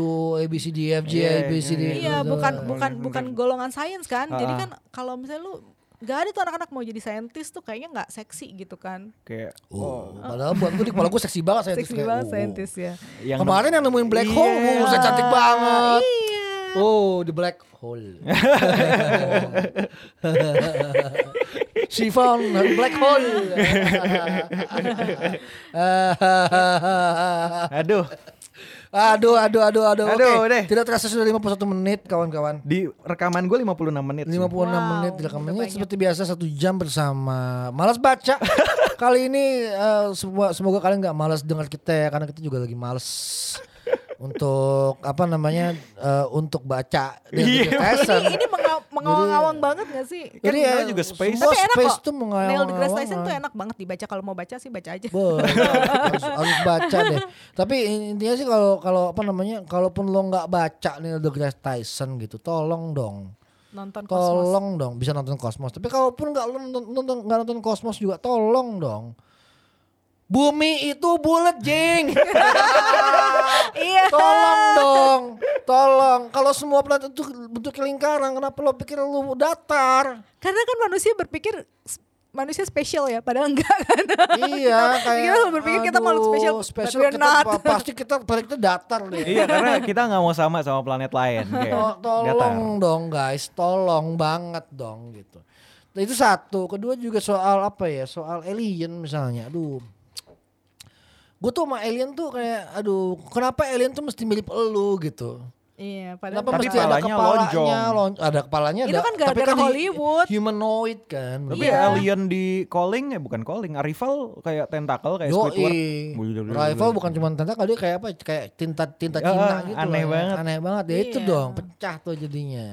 ABCDFG, Iya, ABCD. Iya, bukan bukan bukan golongan sains kan. Jadi kan kalau misalnya lu nggak ada tuh anak-anak mau jadi saintis tuh kayaknya nggak seksi gitu kan. Kayak Oh, padahal buat gue di kepala gue seksi banget saintis. Seksi kayak, banget oh. saintis ya. yang Kemarin yang nemuin black Iya. hole, buset cantik banget. Iya. Oh, the black hole. She found her black hole. [LAUGHS] [LAUGHS] Aduh, aduh, aduh, aduh, aduh. Aduh, Oke, deh. tidak terasa sudah 51 menit, kawan-kawan. di rekaman gue 56 menit. sih. 56 Wow, menit udah rekamannya banyak. seperti biasa satu jam bersama malas baca. [LAUGHS] Kali ini eh, semoga, semoga kalian nggak malas dengar kita ya karena kita juga lagi males untuk apa namanya eh, untuk baca dan Iya. Tyson. Ini, ini menga- mengawang-awang banget gak sih? Kan Jadi ya, juga space. Tapi enak space kok. tuh Neil mengawang deGrasse Tyson tuh enak banget dibaca kalau mau baca sih baca aja. Boleh, harus, harus baca deh. Tapi intinya sih kalau kalau apa namanya, kalaupun lo nggak baca Neil deGrasse Tyson gitu, tolong dong, Nonton Cosmos. tolong dong bisa nonton Cosmos. Tapi kalaupun nggak lo nonton, nonton nggak nonton Cosmos juga, tolong dong. Bumi itu bulat, jing. [LAUGHS] Iya. tolong dong, tolong. Kalau semua planet itu bentuk lingkaran, kenapa lo pikir lo datar? Karena kan manusia berpikir manusia spesial ya, padahal enggak [LAUGHS] kan. iya, kayak Kita berpikir kita makhluk aduh, spesial, spesial but we're kita, not. pa- pasti kita balik kita datar deh. Iya karena kita nggak mau sama sama planet lain. [LAUGHS] Kayak To- datar. tolong dong guys, tolong banget dong gitu. Nah, itu satu, kedua juga soal apa ya? Soal alien misalnya. Aduh. Gue tuh sama alien tuh kayak aduh, kenapa alien tuh mesti mirip elu gitu? Iya, padahal Kenapa Tapi mesti ada kepalanya lon- ada kepalanya Itu ada. kan tapi gara-gara hi- Hollywood. Humanoid kan. Tapi Iya. alien di calling ya bukan calling, Arrival kayak tentakel kayak Squidward. Yoi. Rival bukan cuma tentakel dia kayak apa? Kayak tinta tinta Ya, Cina gitu. aneh lah ya. banget. Aneh banget. Ya itu Iya. dong, pecah tuh jadinya.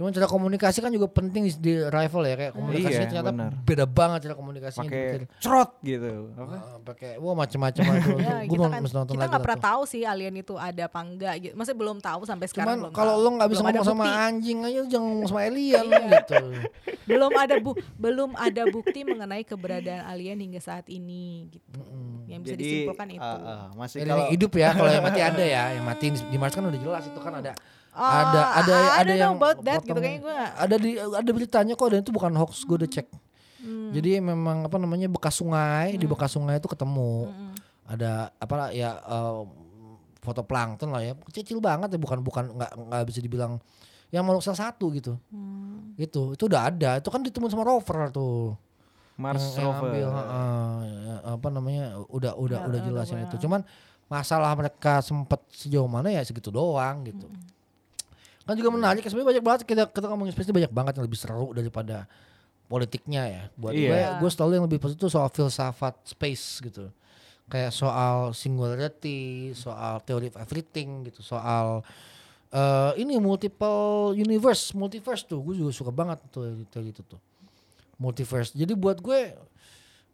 Cuman cara komunikasi kan juga penting di, di rival ya kayak komunikasinya Iya, ternyata benar. beda banget cara komunikasinya Pakai dibikin. cerot gitu. Apa? Ah, pakai wah macam-macam itu. Ya, kita kan nonton kita nggak pernah tuh. tahu sih alien itu ada apa enggak gitu. Masih belum tahu sampai sekarang Cuman kalau lo nggak bisa ngomong sama anjing aja jangan ngomong sama alien Iya. gitu. [LAUGHS] belum ada bu belum ada bukti mengenai keberadaan alien hingga saat ini gitu. Yang bisa Jadi disimpulkan itu. ah, ah, masih Alien kalau yang hidup ya, kalau yang mati ada ya, yang mati di, di Mars kan udah jelas itu kan ada. Oh, ada ada I ada don't know yang about that gitu kayaknya gue nggak- ada di ada beritanya kok dan itu bukan hoax gue udah cek Hmm. jadi memang apa namanya bekas sungai di bekas sungai itu ketemu Hmm. ada apa ya eh, foto plankton lah ya kecil banget ya bukan bukan nggak nggak bisa dibilang yang makhluk salah satu gitu. Hmm. Itu itu udah ada. Itu kan ditemuin sama rover tuh. Mars yang, yang rover. ambil, heeh, ya, apa namanya udah udah Ya, udah jelasin itu. Cuman masalah mereka sempet sejauh mana ya segitu doang gitu. Kan juga menarik sebenarnya banyak banget kita kita ngomongin space ini banyak banget yang lebih seru daripada politiknya ya. Buat Iya. gue gue selalu yang lebih positif tuh soal filsafat space gitu. Kayak soal singularity, soal theory of everything gitu, soal eh ini multiple universe, multiverse tuh gue juga suka banget tuh teori itu tuh. Multiverse. Jadi buat gue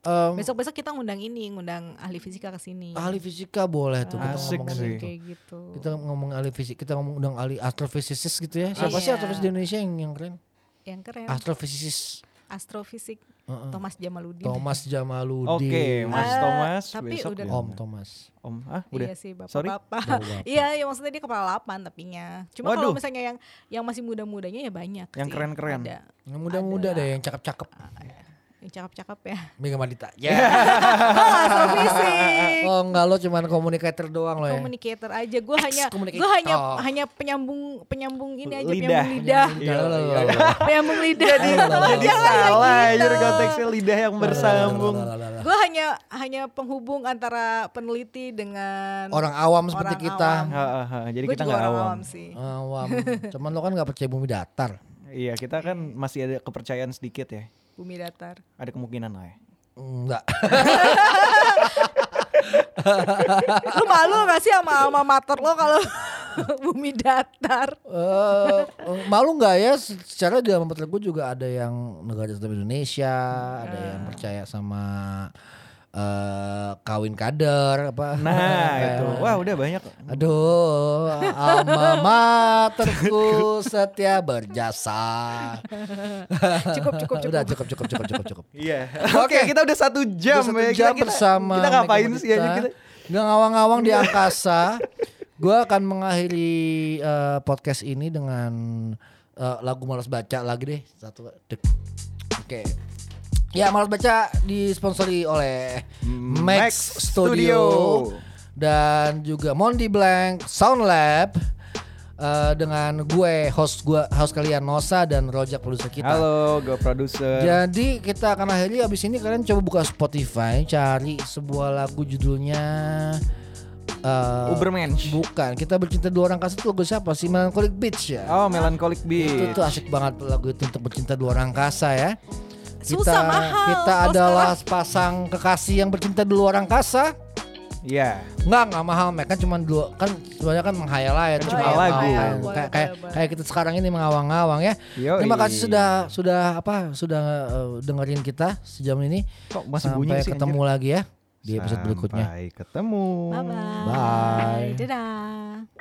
em, Besok-besok kita ngundang ini, ngundang ahli fisika ke sini. ahli fisika boleh tuh kita Asik ngomong sih. gitu. Kayak gitu. Kita ngomong ahli fisik, kita ngomong undang ahli astrophysicist gitu ya. Siapa sih Iya. astrofisis di Indonesia yang yang keren? Yang keren. Astrophysicist Astrofisik. Thomas Jamaludin. Thomas Jamaludin. Oke, Mas Ah, Thomas tapi besok udah- ya. Om Thomas. Om, ah udah. Iya sih Sorry. bapak-bapak. [LAUGHS] Bapak-bapak. Iya, ya maksudnya dia kepala lapan tapinya. Cuma kalau misalnya yang yang masih muda-mudanya ya banyak Yang sih. keren-keren. Ada Yang muda-muda Ada. deh, yang cakep-cakep. yang cakep-cakep ya. Mega Madita. Ya. [LAUGHS] Oh, astrofisik. oh enggak lo cuman komunikator doang lo ya. Communicator aja. Gue hanya gue hanya hanya penyambung penyambung ini aja Lidah. penyambung lidah. Penyambung lidah. Jadi, jadi Jangan salah gitu. anjir konteksnya lidah yang bersambung. Gue hanya hanya penghubung antara peneliti dengan Orang awam seperti Orang kita. awam. Ha, ha, ha. Jadi Gua kita juga nggak orang awam. sih. Awam. Cuman lo kan nggak percaya bumi datar. Iya, kita kan masih ada kepercayaan sedikit ya. Bumi datar. Ada kemungkinan lah ya. Enggak. Lu malu gak sih sama alma mater lo kalau [LAUGHS] bumi datar? Eh, eh, malu nggak ya secara di dalam gue juga ada yang negara Islam Indonesia, ada yang percaya sama eh kawin kader apa. Nah, [LAUGHS] itu. Wah, udah banyak. Aduh, alma [LAUGHS] materku setia berjasa. [LAUGHS] Cukup cukup cukup. Udah cukup cukup cukup cukup cukup. Iya. Oke, kita udah satu jam Udah satu ya. jam kita, kita, bersama Kita ngapain Mega sih Madita. kita? Nggak ngawang-ngawang di angkasa. Gue akan mengakhiri eh, podcast ini dengan eh, lagu malas baca lagi deh satu. Dek. Oke. Ya malas baca disponsori oleh Max, Max Studio, Studio. dan juga Mondi Blank Sound Lab eh, dengan gue host gue host kalian Nosa dan Rojak produser kita. Halo, gue produser. Jadi kita akan akhiri abis ini kalian coba buka Spotify cari sebuah lagu judulnya eh, Ubermensch. Bukan, kita bercinta dua orang kasih itu lagu siapa sih? Melancholic Beach ya. Oh, Melancholic Itu Beach. tuh asik banget lagu itu untuk bercinta dua orang angkasa ya. Susah, kita, mahal. Kita adalah sepasang kekasih yang bercinta di luar angkasa. Iya. Enggak, enggak mahal, Mek. Kan cuma dua kan sebenarnya kan menghayal aja Kan cuma cuma lagu. Boleh, Kayak kayak kayak kita sekarang ini mengawang-awang ya. Yoi. Terima kasih sudah sudah apa sudah eh, dengerin kita sejam ini. Kok masih bunyi Sampai sih? ketemu lagi ya di episode berikutnya. Sampai ketemu. Bye bye. Bye. Dadah.